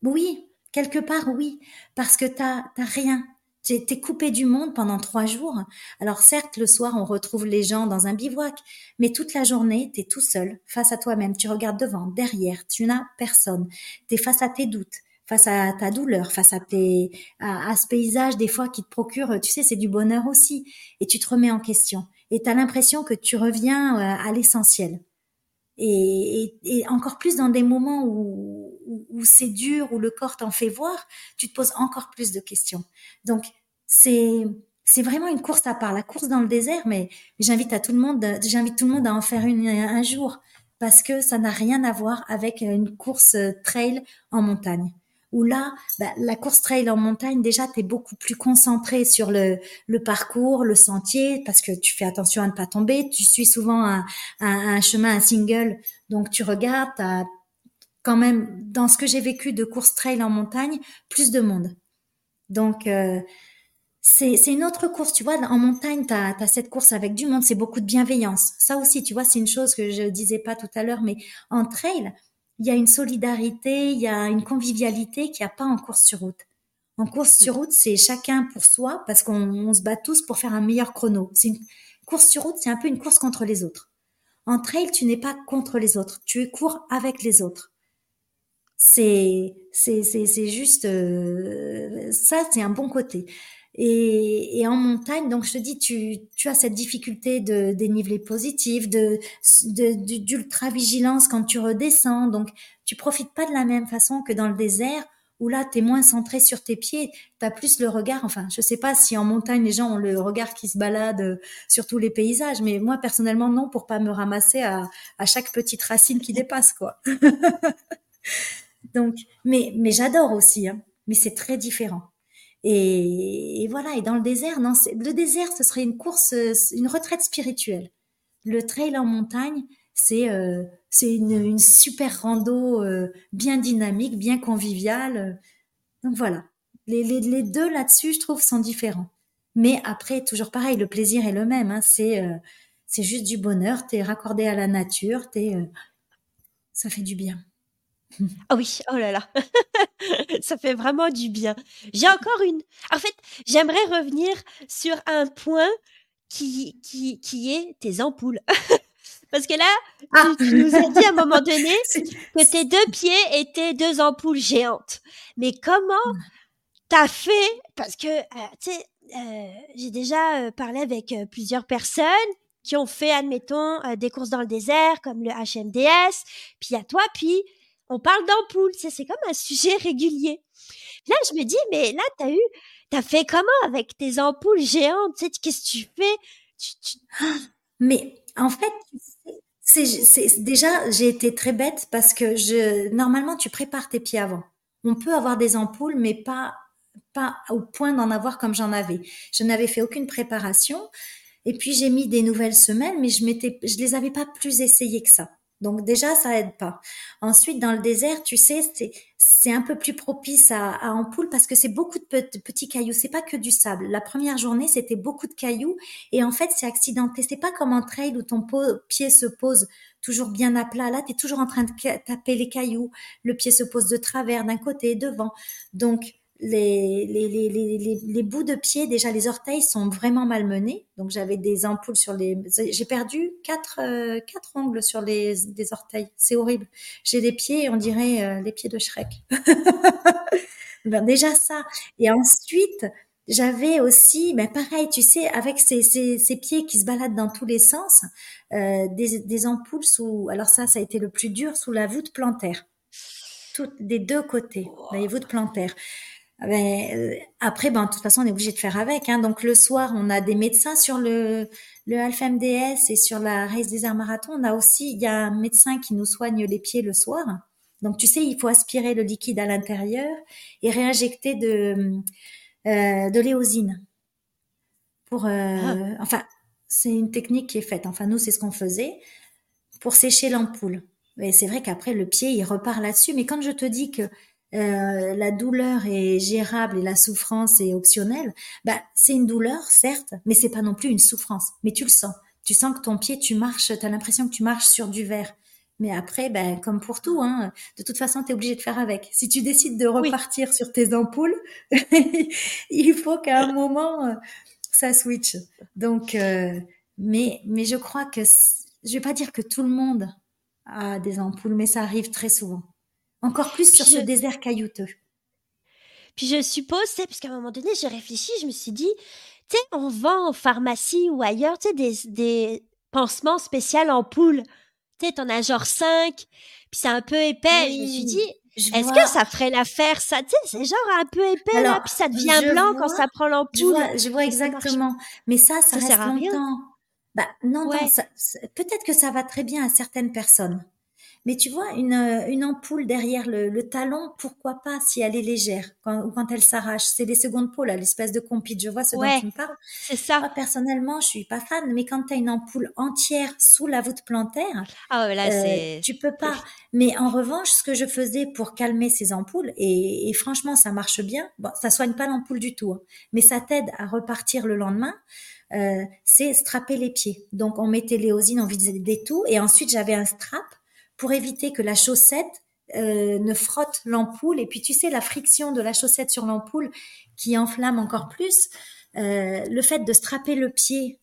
oui, Quelque part, oui, parce que t'as t'as rien. T'es coupé du monde pendant trois jours. Alors certes, le soir, on retrouve les gens dans un bivouac, mais toute la journée, t'es tout seul, face à toi-même. Tu regardes devant, derrière, tu n'as personne. T'es face à tes doutes, face à ta douleur, face à ce paysage des fois qui te procure, tu sais, c'est du bonheur aussi. Et tu te remets en question. Et t'as l'impression que tu reviens euh, à l'essentiel et, encore plus dans des moments où, c'est dur, où le corps t'en fait voir, tu te poses encore plus de questions. Donc c'est vraiment une course à part, la course dans le désert, mais j'invite tout le monde, j'invite tout le à en faire un jour parce que ça n'a rien à voir avec une course trail en montagne où là, bah, la course trail en montagne, déjà, tu es beaucoup plus concentré sur le, le, parcours, le sentier, parce que tu fais attention à ne pas tomber. Tu suis souvent un, un, un chemin, un single, donc tu regardes, as quand même, dans ce que j'ai vécu de course trail en montagne, plus de monde. Donc, euh, c'est une autre course, tu vois. En montagne, tu as, cette course avec du monde, c'est beaucoup de bienveillance. Ça aussi, tu vois, c'est une chose que je disais pas tout à l'heure, mais en trail, il y a une solidarité, il y a une convivialité qu'il n'y a pas en course sur route. En course sur route, c'est chacun pour soi parce qu'on se bat tous pour faire un meilleur chrono. C'est une course sur route, c'est un peu une course contre les autres. En trail, tu n'es pas contre les autres, tu cours avec les autres. C'est c'est juste euh, ça, c'est un bon côté. Et, en montagne, donc je te dis, tu, tu as cette difficulté de dénivelé positif, de d'ultra vigilance quand tu redescends. Donc tu profites pas de la même façon que dans le désert où là, tu es moins centré sur tes pieds, tu as plus le regard, enfin, je sais pas si en montagne, les gens ont le regard qui se balade euh, sur tous les paysages, mais moi, personnellement, non, pour pas me ramasser à, à chaque petite racine qui dépasse, quoi. Donc, mais, mais j'adore aussi, hein, mais c'est très différent. Et, voilà, et dans le désert, non, le désert, ce serait une course, une retraite spirituelle. Le trail en montagne, c'est euh, une, super rando euh, bien dynamique, bien conviviale. Donc voilà, les, les, deux là-dessus, je trouve, sont différents. Mais après, toujours pareil, le plaisir est le même. Hein, c'est euh, c'est juste du bonheur. T'es raccordé à la nature. T'es ça fait du bien. Ah oui, oh là là, ça fait vraiment du bien. J'ai encore une. En fait, j'aimerais revenir sur un point qui, qui, qui est tes ampoules. Parce que là, ah. tu, nous as dit à un moment donné que tes deux pieds étaient deux ampoules géantes. Mais comment t'as fait? Parce que, euh, tu sais, euh, j'ai déjà euh, parlé avec plusieurs personnes qui ont fait, admettons, des courses dans le désert, comme le HMDS, puis à toi, puis on parle d'ampoules. C'est comme un sujet régulier. Là, je me dis, mais là, t'as eu, t'as fait comment avec tes ampoules géantes? Qu'est-ce que tu fais? Mais en fait, c'est déjà, j'ai été très bête parce que normalement, tu prépares tes pieds avant. On peut avoir des ampoules, mais pas, pas au point d'en avoir comme j'en avais. Je n'avais fait aucune préparation. Et puis j'ai mis des nouvelles semelles, mais je m'étais, je les avais pas plus essayées que ça. Donc déjà, ça aide pas. Ensuite, dans le désert, tu sais, c'est c'est un peu plus propice à, à ampoule parce que c'est beaucoup de, petits cailloux. C'est pas que du sable. La première journée, c'était beaucoup de cailloux et en fait, c'est accidenté. C'est pas comme un trail où ton pied se pose toujours bien à plat. Là, tu es toujours en train de taper les cailloux. Le pied se pose de travers, d'un côté devant. Donc, les, les, les, les, les bouts de pied, déjà les orteils sont vraiment malmenés. Donc j'avais des ampoules sur les, j'ai perdu quatre euh, quatre ongles sur les des orteils. C'est horrible. J'ai des pieds, on dirait euh, les pieds de Shrek. ben, déjà ça. Et ensuite j'avais aussi, ben pareil, tu sais, avec ces, ces, ces, pieds qui se baladent dans tous les sens, euh, des, des ampoules sous. Alors ça, ça a été le plus dur sous la voûte plantaire. Toutes des deux côtés, la voûte plantaire. Ah ben, euh, après, ben, de toute façon, on est obligé de faire avec. Hein. Donc, le soir, on a des médecins sur le, le Alpha MDS et sur la Race des Airs Marathon. On a aussi, il y a un médecin qui nous soigne les pieds le soir. Donc, tu sais, il faut aspirer le liquide à l'intérieur et réinjecter de, euh, de l'éosine. Pour, euh, ah. enfin, c'est une technique qui est faite. Enfin, nous, c'est ce qu'on faisait pour sécher l'ampoule. Et c'est vrai qu'après, le pied, il repart là-dessus. Mais quand je te dis que euh, la douleur est gérable et la souffrance est optionnelle, bah c'est une douleur certes, mais c'est pas non plus une souffrance. Mais tu le sens, tu sens que ton pied, tu marches, tu as l'impression que tu marches sur du verre. Mais après, ben, comme pour tout, hein, de toute façon, tu es obligé de faire avec. Si tu décides de repartir sur tes ampoules, il faut qu'à un moment, euh, ça switch. Donc, euh, mais, mais je crois que, je vais pas dire que tout le monde a des ampoules, mais ça arrive très souvent. Encore plus sur ce désert caillouteux. Puis je suppose, c'est parce qu'à un moment donné, j'ai réfléchi, je me suis dit, tu sais, on vend en pharmacie ou ailleurs, tu sais, des, des pansements spéciaux en poule. Tu sais, t'en as genre 5, puis c'est un peu épais. je me suis dit, est-ce que ça ferait l'affaire, ça? Tu sais, c'est genre un peu épais, là, puis ça devient blanc quand ça prend l'ampoule. Je vois, exactement. Mais ça, ça, reste longtemps. Bah, non, non peut-être que ça va très bien à certaines personnes. Mais tu vois, une, euh, une ampoule derrière le, le, talon, pourquoi pas si elle est légère quand, ou quand elle s'arrache? C'est des secondes peaux, là, l'espèce de compite. Je vois ce dont tu me parles. C'est ça. Moi, personnellement, je suis pas fan, mais quand tu as une ampoule entière sous la voûte plantaire, ah là, euh, tu peux pas. Mais en revanche, ce que je faisais pour calmer ces ampoules, et, et franchement, ça marche bien. Bon, ça soigne pas l'ampoule du tout, hein, mais ça t'aide à repartir le lendemain. Euh, c'est strapper les pieds. Donc on mettait l'éosine, on vidait des tout, et ensuite j'avais un strap pour éviter que la chaussette euh, ne frotte l'ampoule. Et puis tu sais, la friction de la chaussette sur l'ampoule qui enflamme encore plus. Euh, le fait de strapper le pied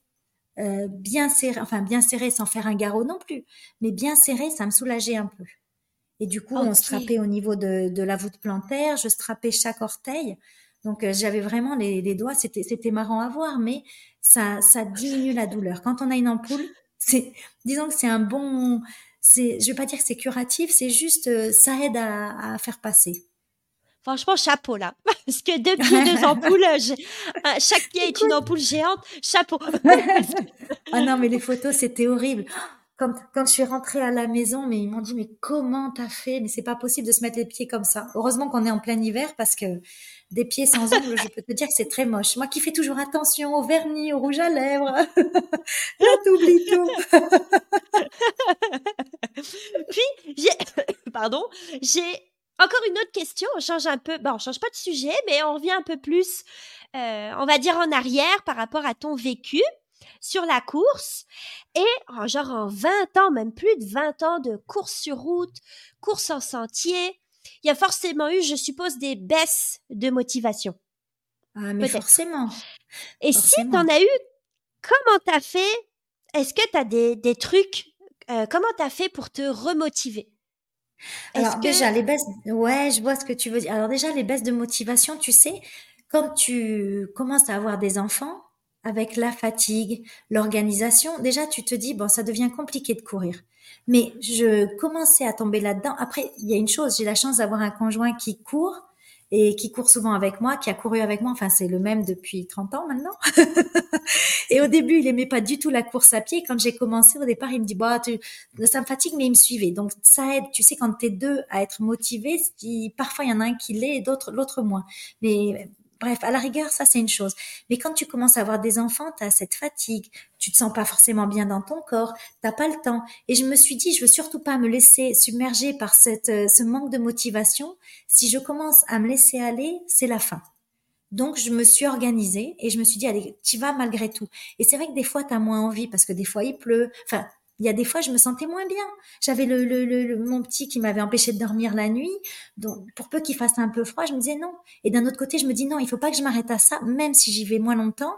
euh, bien serré, enfin bien serré sans faire un garrot non plus, mais bien serré, ça me soulageait un peu. Et du coup, on strappait au niveau de, de, la voûte plantaire, je strappais chaque orteil. Donc j'avais vraiment les, les doigts, c'était c'était marrant à voir, mais ça ça diminue la douleur. Quand on a une ampoule, c'est disons que c'est un bon c'est, je vais pas dire que c'est curatif, c'est juste, euh, ça aide à, à, faire passer. Franchement, chapeau là. Parce que deux pieds, deux ampoules, chaque pied est une ampoule géante. Chapeau. ah non, mais les photos, c'était horrible. Quand, quand je suis rentrée à la maison, mais ils m'ont dit, mais comment t'as fait? Mais c'est pas possible de se mettre les pieds comme ça. Heureusement qu'on est en plein hiver parce que des pieds sans ongles, je peux te dire que c'est très moche. Moi qui fais toujours attention au vernis, au rouge à lèvres, là t'oublies tout. Puis, j'ai, pardon, j'ai encore une autre question, on change un peu, bon, on change pas de sujet, mais on revient un peu plus, euh, on va dire en arrière par rapport à ton vécu sur la course. Et genre en 20 ans, même plus de 20 ans de course sur route, course en sentier, il y a forcément eu, je suppose, des baisses de motivation. Ah, mais forcément. Et si tu en as eu, comment t'as fait? Est-ce que tu as des, des trucs euh, Comment t'as fait pour te remotiver? Alors déjà les baisses, ouais, je vois ce que tu veux dire. Alors déjà les baisses de motivation, tu sais, quand tu commences à avoir des enfants, avec la fatigue, l'organisation, déjà tu te dis bon ça devient compliqué de courir. Mais je commençais à tomber là-dedans. Après il y a une chose, j'ai la chance d'avoir un conjoint qui court et qui court souvent avec moi, qui a couru avec moi. Enfin, c'est le même depuis 30 ans maintenant. et au début, il aimait pas du tout la course à pied. Quand j'ai commencé, au départ, il me dit, bah, tu, ça me fatigue, mais il me suivait. Donc, ça aide. Tu sais, quand t'es deux à être motivés, parfois il y en a un qui l'est et d'autres, l'autre moins. Mais Bref, à la rigueur, ça c'est une chose. Mais quand tu commences à avoir des enfants, tu as cette fatigue, tu te sens pas forcément bien dans ton corps, t'as pas le temps. Et je me suis dit, je veux surtout pas me laisser submerger par cette, euh, ce manque de motivation. Si je commence à me laisser aller, c'est la fin. Donc, je me suis organisée et je me suis dit, allez, tu vas malgré tout. Et c'est vrai que des fois, tu as moins envie parce que des fois, il pleut. Enfin, il y a des fois, je me sentais moins bien. J'avais le, le, le, mon petit qui m'avait empêché de dormir la nuit. Donc, pour peu qu'il fasse un peu froid, je me disais non. Et d'un autre côté, je me dis non, il faut pas que je m'arrête à ça, même si j'y vais moins longtemps.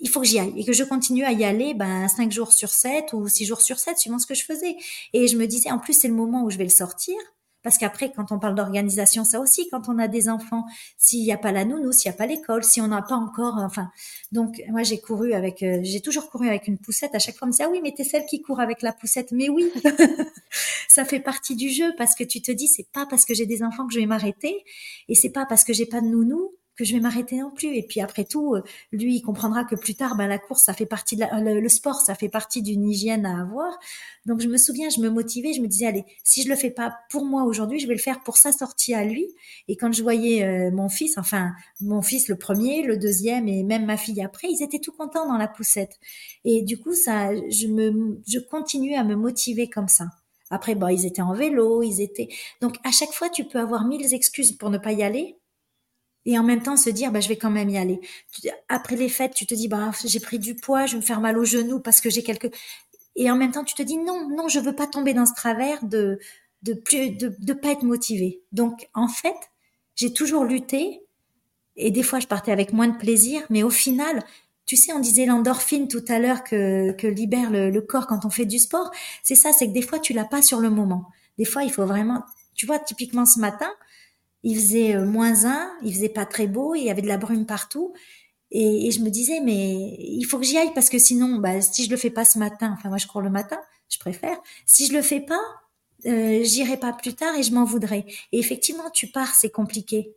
Il faut que j'y aille et que je continue à y aller, ben, cinq jours sur sept ou six jours sur sept, suivant ce que je faisais. Et je me disais, en plus, c'est le moment où je vais le sortir. Parce qu'après, quand on parle d'organisation, ça aussi, quand on a des enfants, s'il n'y a pas la nounou, s'il n'y a pas l'école, si on n'a pas encore, enfin, donc moi j'ai couru avec, euh, j'ai toujours couru avec une poussette. À chaque fois, on me dit ah oui, mais t'es celle qui court avec la poussette. Mais oui, ça fait partie du jeu parce que tu te dis c'est pas parce que j'ai des enfants que je vais m'arrêter et c'est pas parce que j'ai pas de nounou que je vais m'arrêter non plus. Et puis après tout, euh, lui, il comprendra que plus tard, ben, la course, ça fait partie de la, le, sport, ça fait partie d'une hygiène à avoir. Donc je me souviens, je me motivais, je me disais, allez, si je le fais pas pour moi aujourd'hui, je vais le faire pour sa sortie à lui. Et quand je voyais euh, mon fils, enfin mon fils le premier, le deuxième et même ma fille après, ils étaient tout contents dans la poussette. Et du coup, ça, je me, je continuais à me motiver comme ça. Après, bon, ils étaient en vélo, ils étaient. Donc à chaque fois, tu peux avoir mille excuses pour ne pas y aller et en même temps se dire bah je vais quand même y aller. Après les fêtes, tu te dis bah j'ai pris du poids, je vais me faire mal aux genoux parce que j'ai quelques et en même temps tu te dis non non je veux pas tomber dans ce travers de de plus de de pas être motivé. Donc en fait, j'ai toujours lutté et des fois je partais avec moins de plaisir, mais au final tu sais, on disait l'endorphine tout à l'heure que, que libère le, le corps quand on fait du sport. C'est ça, c'est que des fois tu l'as pas sur le moment. Des fois, il faut vraiment, tu vois, typiquement ce matin, il faisait euh, moins un, il faisait pas très beau, il y avait de la brume partout. Et, je me disais, mais il faut que j'y aille parce que sinon, bah, si je le fais pas ce matin, enfin moi je cours le matin, je préfère. Si je le fais pas, euh, j'irai pas plus tard et je m'en voudrais. Et effectivement, tu pars, c'est compliqué.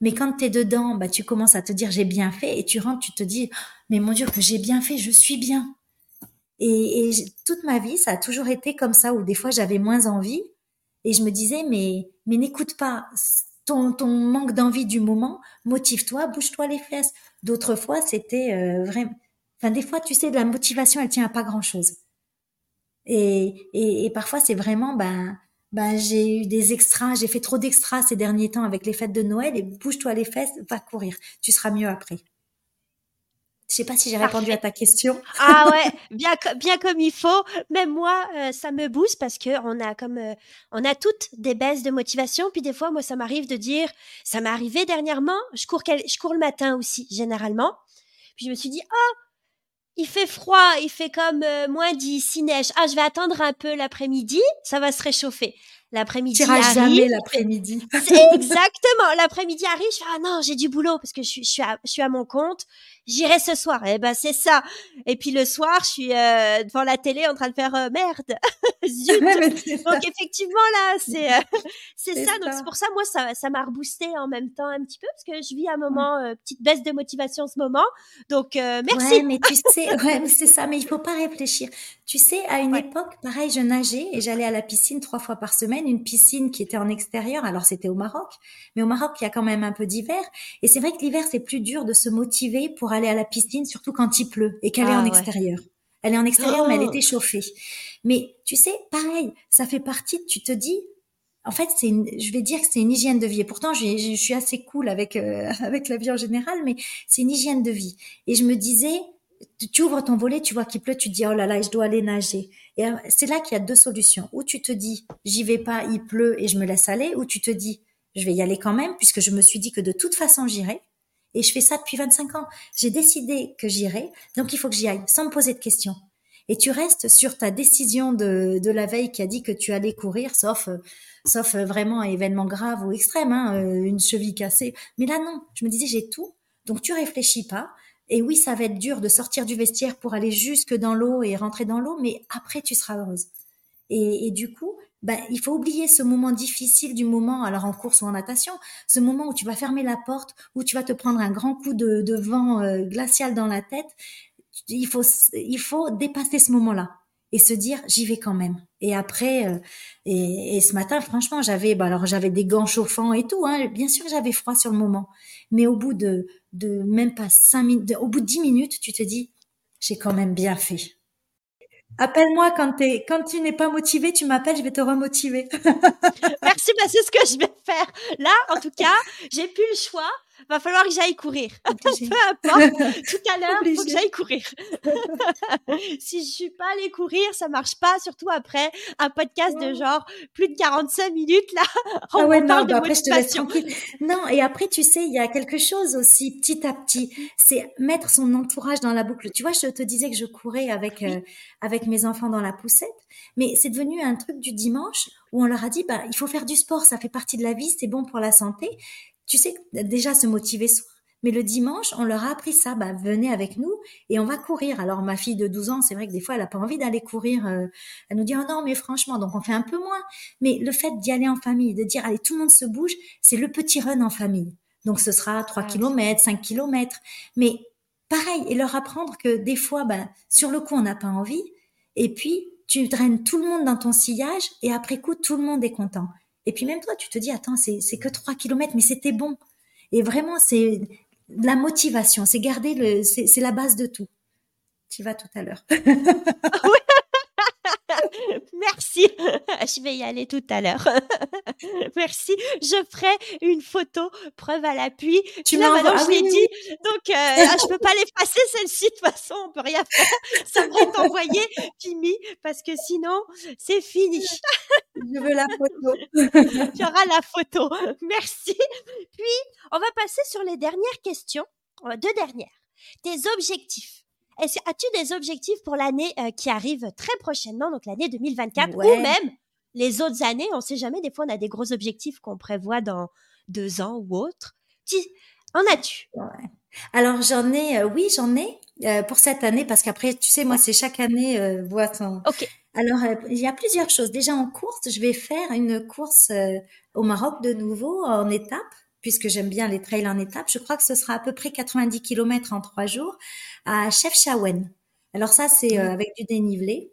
Mais quand tu es dedans, bah, tu commences à te dire j'ai bien fait et tu rentres, tu te dis mais mon Dieu que j'ai bien fait, je suis bien. Et, et toute ma vie, ça a toujours été comme ça où des fois j'avais moins envie et je me disais mais mais n'écoute pas ton, ton manque d'envie du moment, motive-toi, bouge-toi les fesses. D'autres fois, c'était euh, vraiment... Enfin, des fois, tu sais, la motivation, elle tient à pas grand-chose. Et, et, et, parfois, c'est vraiment, ben, ben, j'ai eu des extras, j'ai fait trop d'extras ces derniers temps avec les fêtes de Noël et bouge-toi les fesses, va courir. Tu seras mieux après. Je sais pas si j'ai répondu à ta question. Ah ouais, bien bien comme il faut. Même moi, euh, ça me booste parce que on a comme euh, on a toutes des baisses de motivation. Puis des fois, moi, ça m'arrive de dire, ça m'est arrivé dernièrement. Je cours je cours le matin aussi généralement. Puis je me suis dit, oh, il fait froid, il fait comme euh, moins 10, il neige. Ah, je vais attendre un peu l'après-midi, ça va se réchauffer. L'après-midi arrive. jamais l'après-midi. exactement. L'après-midi arrive, je fais ah non, j'ai du boulot parce que je suis je suis à, je suis à mon compte. J'irai ce soir. Eh ben c'est ça. Et puis le soir, je suis euh, devant la télé en train de faire euh, merde. Zut. Donc effectivement là, c'est euh, c'est ça. Donc c'est pour ça moi ça ça m'a reboosté en même temps un petit peu parce que je vis un moment petite baisse de motivation en ce moment. Donc merci. Ouais, mais tu sais, ouais, c'est ça. Mais il faut pas réfléchir. Tu sais, à une époque, pareil, je nageais et j'allais à la piscine trois fois par semaine, une piscine qui était en extérieur. Alors c'était au Maroc, mais au Maroc, il y a quand même un peu d'hiver. Et c'est vrai que l'hiver, c'est plus dur de se motiver pour aller à la piscine, surtout quand il pleut et qu'elle est ah en extérieur. Elle est en extérieur, mais elle oh. était chauffée. Mais tu sais, pareil, ça fait partie. Tu te dis, en fait, c'est je vais dire que c'est une hygiène de vie. Et pourtant, je, je suis assez cool avec euh, avec la vie en général, mais c'est une hygiène de vie. Et je me disais, tu ouvres ton volet, tu vois qu'il pleut, tu te dis oh là là, je dois aller nager. Et euh, c'est là qu'il y a deux solutions. Ou tu te dis j'y vais pas, il pleut et je me laisse aller, ou tu te dis je vais y aller quand même puisque je me suis dit que de toute façon j'irai. Et je fais ça depuis 25 ans. J'ai décidé que j'irai, donc il faut que j'y aille sans me poser de questions. Et tu restes sur ta décision de, de la veille qui a dit que tu allais courir, sauf euh, sauf euh, vraiment un événement grave ou extrême, hein, une cheville cassée. Mais là non, je me disais j'ai tout, donc tu réfléchis pas. Et oui, ça va être dur de sortir du vestiaire pour aller jusque dans l'eau et rentrer dans l'eau, mais après, tu seras heureuse. Et, du coup, ben, il faut oublier ce moment difficile du moment, alors en course ou en natation, ce moment où tu vas fermer la porte, où tu vas te prendre un grand coup de, vent euh, glacial dans la tête. Il faut, dépasser ce moment-là et se dire j'y vais quand même. Et après, euh, et, ce matin, franchement, j'avais, bah alors j'avais des gants chauffants et tout. Hein. Bien sûr, j'avais froid sur le moment, mais au bout de, de même pas cinq minutes, au bout de dix minutes, tu te dis j'ai quand même bien fait. Appelle-moi quand, quand tu n'es pas motivé, tu m'appelles, je vais te remotiver. Merci, bah c'est ce que je vais faire. Là, en tout cas, j'ai plus le choix va falloir que j'aille courir. Peu importe, tout à l'heure, il faut que j'aille courir. si je suis pas allée courir, ça marche pas, surtout après un podcast de genre plus de 45 minutes là. Ah ouais, non, bah après je te laisse. Non, et après tu sais, il y a quelque chose aussi petit à petit, c'est mettre son entourage dans la boucle. Tu vois, je te disais que je courais avec euh, avec mes enfants dans la poussette, mais c'est devenu un truc du dimanche où on leur a dit bah il faut faire du sport, ça fait partie de la vie, c'est bon pour la santé tu sais, déjà se motiver soi. Mais le dimanche, on leur a appris ça. Bah, venez avec nous et on va courir. Alors, ma fille de 12 ans, c'est vrai que des fois, elle n'a pas envie d'aller courir. Euh, elle nous dit, oh non, mais franchement, donc on fait un peu moins. Mais le fait d'y aller en famille, de dire, allez, tout le monde se bouge, c'est le petit run en famille. Donc, ce sera 3 km, 5 km. Mais pareil, et leur apprendre que des fois, bah, sur le coup, on n'a pas envie. Et puis, tu draines tout le monde dans ton sillage et après coup, tout le monde est content. Et puis même toi, tu te dis, attends, c'est que 3 kilomètres, mais c'était bon. Et vraiment, c'est la motivation, c'est garder le, c'est la base de tout. Tu vas tout à l'heure. Merci. Je vais y aller tout à l'heure. Merci. Je ferai une photo preuve à l'appui. Tu m'as ah, je l'ai dit. Donc, euh, ah, je peux pas l'effacer celle-ci. De toute façon, on peut rien faire. Ça va être envoyé, Pimi, parce que sinon, c'est fini. je veux la photo. tu auras la photo. Merci. Puis, on va passer sur les dernières questions. Euh, deux dernières. Tes objectifs as-tu des objectifs pour l'année euh, qui arrive très prochainement, donc l'année 2024, ou même les autres années On ne sait jamais. Des fois, on a des gros objectifs qu'on prévoit dans deux ans ou autre. En as-tu? Alors j'en ai, euh, oui, j'en ai euh, pour cette année parce qu'après, tu sais, moi, c'est chaque année voit Ok. Alors il y a plusieurs choses. Déjà en course, je vais faire une course au Maroc de nouveau en étape puisque j'aime bien les trails en étape. Je crois que ce sera à peu près 90 km en trois jours à Chefchaouen. Alors ça, c'est euh, avec du dénivelé.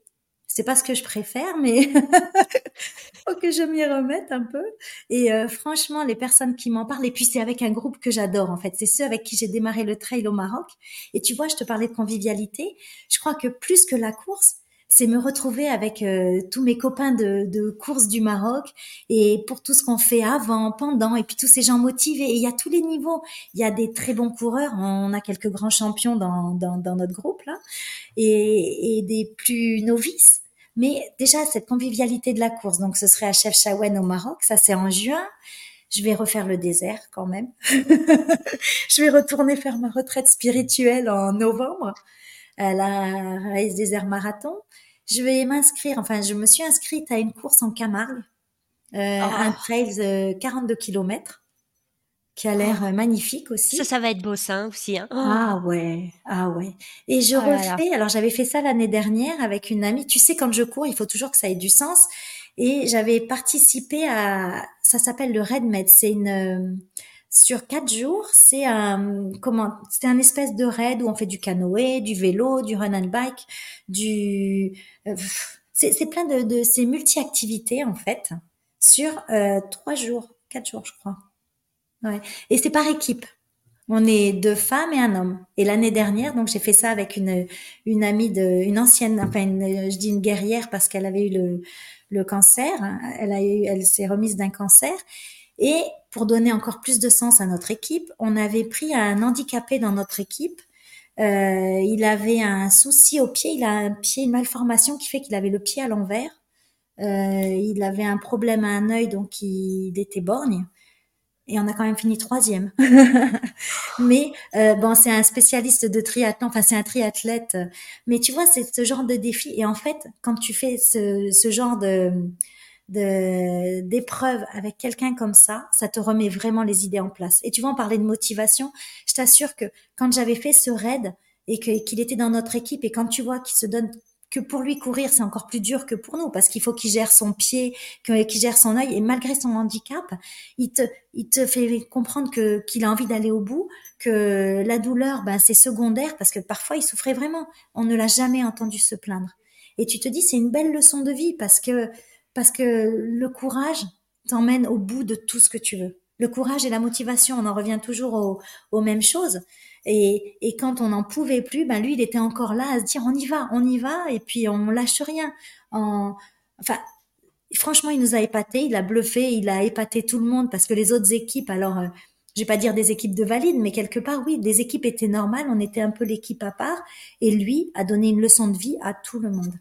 C'est pas ce que je préfère, mais faut que je m'y remette un peu. Et euh, franchement, les personnes qui m'en parlent, et puis c'est avec un groupe que j'adore en fait. C'est ceux avec qui j'ai démarré le trail au Maroc. Et tu vois, je te parlais de convivialité. Je crois que plus que la course, c'est me retrouver avec euh, tous mes copains de, de course du Maroc et pour tout ce qu'on fait avant, pendant, et puis tous ces gens motivés. Et il y a tous les niveaux. Il y a des très bons coureurs. On a quelques grands champions dans, notre groupe là, et, des plus novices. Mais déjà cette convivialité de la course. Donc ce serait à Chefchaouen au Maroc. Ça c'est en juin. Je vais refaire le désert quand même. je vais retourner faire ma retraite spirituelle en novembre à la Race Désert Marathon je vais m'inscrire, enfin, je me suis inscrite à une course en Camargue. un oh. trail 42 km qui a l'air oh. magnifique aussi. Ça, ça va être beau ça aussi. Hein. Ah ouais, ah ouais. Et je oh refais. Alors j'avais fait ça l'année dernière avec une amie. Tu sais, quand je cours, il faut toujours que ça ait du sens. Et j'avais participé à. Ça s'appelle le RedMed. C'est une sur quatre jours, c'est un comment C'est un espèce de raid où on fait du canoë, du vélo, du run and bike, du euh, c'est plein de, de c'est multi-activités en fait sur euh, trois jours, quatre jours je crois. Et c'est par équipe. On est deux femmes et un homme. Et l'année dernière, donc j'ai fait ça avec une amie une ancienne, enfin je dis une guerrière parce qu'elle avait eu le le cancer. Elle a eu, elle s'est remise d'un cancer. Et pour donner encore plus de sens à notre équipe, on avait pris un handicapé dans notre équipe. Euh, il avait un souci au pied, il a un pied, une malformation qui fait qu'il avait le pied à l'envers. Euh, il avait un problème à un œil, donc il était borgne et on a quand même fini troisième. mais euh, bon, c'est un spécialiste de triathlon, enfin c'est un triathlète. Mais tu vois, c'est ce genre de défi. Et en fait, quand tu fais ce, ce genre de d'épreuve avec quelqu'un comme ça, ça te remet vraiment les idées en place. Et tu vois, en parler de motivation, je t'assure que quand j'avais fait ce raid et qu'il était dans notre équipe et quand tu vois qu'il se donne que pour lui courir, c'est encore plus dur que pour nous parce qu'il faut qu'il gère son pied, qu'il gère son œil et malgré son handicap, il te, il te fait comprendre que qu'il a envie d'aller au bout, que la douleur, ben c'est secondaire parce que parfois il souffrait vraiment. On ne l'a jamais entendu se plaindre. Et tu te dis c'est une belle leçon de vie parce que parce que le courage t'emmène au bout de tout ce que tu veux. Le courage et la motivation, on en revient toujours aux, aux mêmes choses. Et, et quand on n'en pouvait plus, ben lui, il était encore là à se dire on y va, on y va, et puis on lâche rien. En, enfin, franchement, il nous a épaté, il a bluffé, il a épaté tout le monde parce que les autres équipes, alors, euh, je vais pas dire des équipes de valides, mais quelque part, oui, des équipes étaient normales, on était un peu l'équipe à part, et lui a donné une leçon de vie à tout le monde.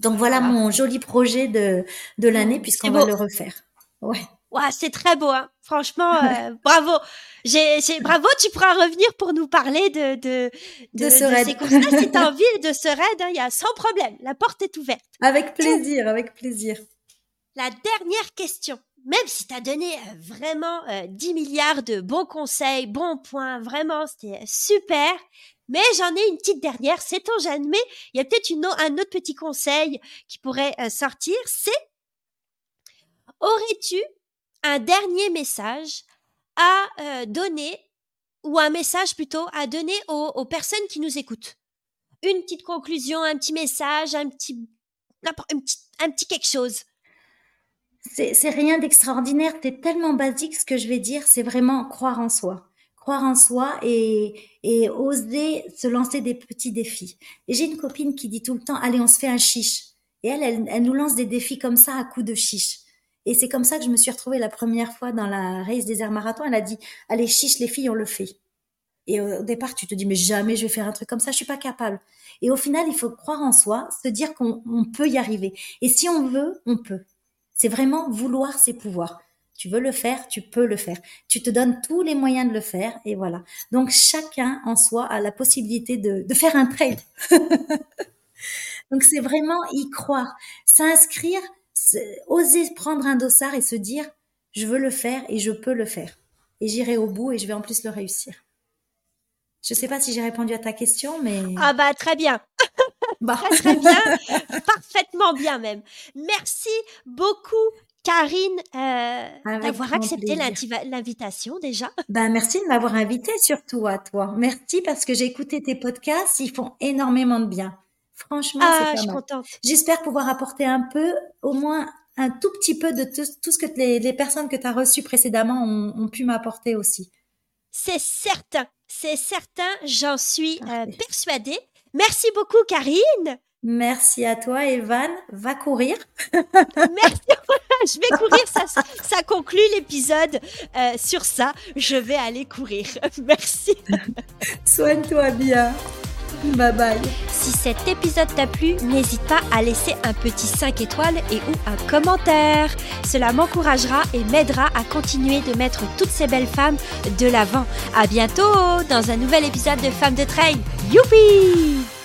Donc voilà mon joli projet de, de l'année puisqu'on va le refaire. Ouais. C'est très beau, hein. franchement, euh, bravo. J'ai, bravo, tu pourras revenir pour nous parler de de de, ce raid. ces courses-là si t'as envie de ce raid. Il hein, y a sans problème, la porte est ouverte. Avec plaisir, avec plaisir. La dernière question. Même si tu as donné euh, vraiment euh, 10 milliards de bons conseils, bons points, vraiment, c'était super. Mais j'en ai une petite dernière, c'est ton jamais. Il y a peut-être une, un autre petit conseil qui pourrait euh, sortir, c'est aurais-tu un dernier message à euh, donner, ou un message plutôt à donner aux, personnes qui nous écoutent. Une petite conclusion, un petit message, un petit, quelque chose. C'est rien d'extraordinaire, c'est tellement basique ce que je vais dire, c'est vraiment croire en soi. Croire en soi et, et oser se lancer des petits défis. Et j'ai une copine qui dit tout le temps, allez, on se fait un chiche. Et elle, elle, elle nous lance des défis comme ça à coups de chiche. Et c'est comme ça que je me suis retrouvée la première fois dans la race des airs marathons. Elle a dit, allez, chiche les filles, on le fait. Et au départ, tu te dis, mais jamais je vais faire un truc comme ça, je suis pas capable. Et au final, il faut croire en soi, se dire qu'on peut y arriver. Et si on veut, on peut. C'est vraiment vouloir ses pouvoirs. Tu veux le faire, tu peux le faire. Tu te donnes tous les moyens de le faire, et voilà. Donc chacun en soi a la possibilité de, de faire un trade. Donc c'est vraiment y croire, s'inscrire oser prendre un dossard et se dire, je veux le faire et je peux le faire. Et j'irai au bout et je vais en plus le réussir. Je ne sais pas si j'ai répondu à ta question, mais... Ah bah très bien. Bah. très, très bien. Parfaitement bien même. Merci beaucoup Karine, euh, d'avoir accepté l'invitation déjà. Ben, merci de m'avoir invité surtout à toi. Merci parce que j'ai écouté tes podcasts, ils font énormément de bien. Franchement, ah, c'est pas J'espère pouvoir apporter un peu, au moins un tout petit peu de tout, ce que les, personnes que tu as reçues précédemment ont, pu m'apporter aussi. C'est certain, c'est certain, j'en suis euh, persuadée. Merci beaucoup, Karine. Merci à toi, Evan. Va courir. Merci. Je vais courir. Ça, ça conclut l'épisode euh, sur ça. Je vais aller courir. Merci. Soigne-toi bien. Bye bye. Si cet épisode t'a plu, n'hésite pas à laisser un petit 5 étoiles et ou un commentaire. Cela m'encouragera et m'aidera à continuer de mettre toutes ces belles femmes de l'avant. À bientôt dans un nouvel épisode de Femmes de Trail. Youpi!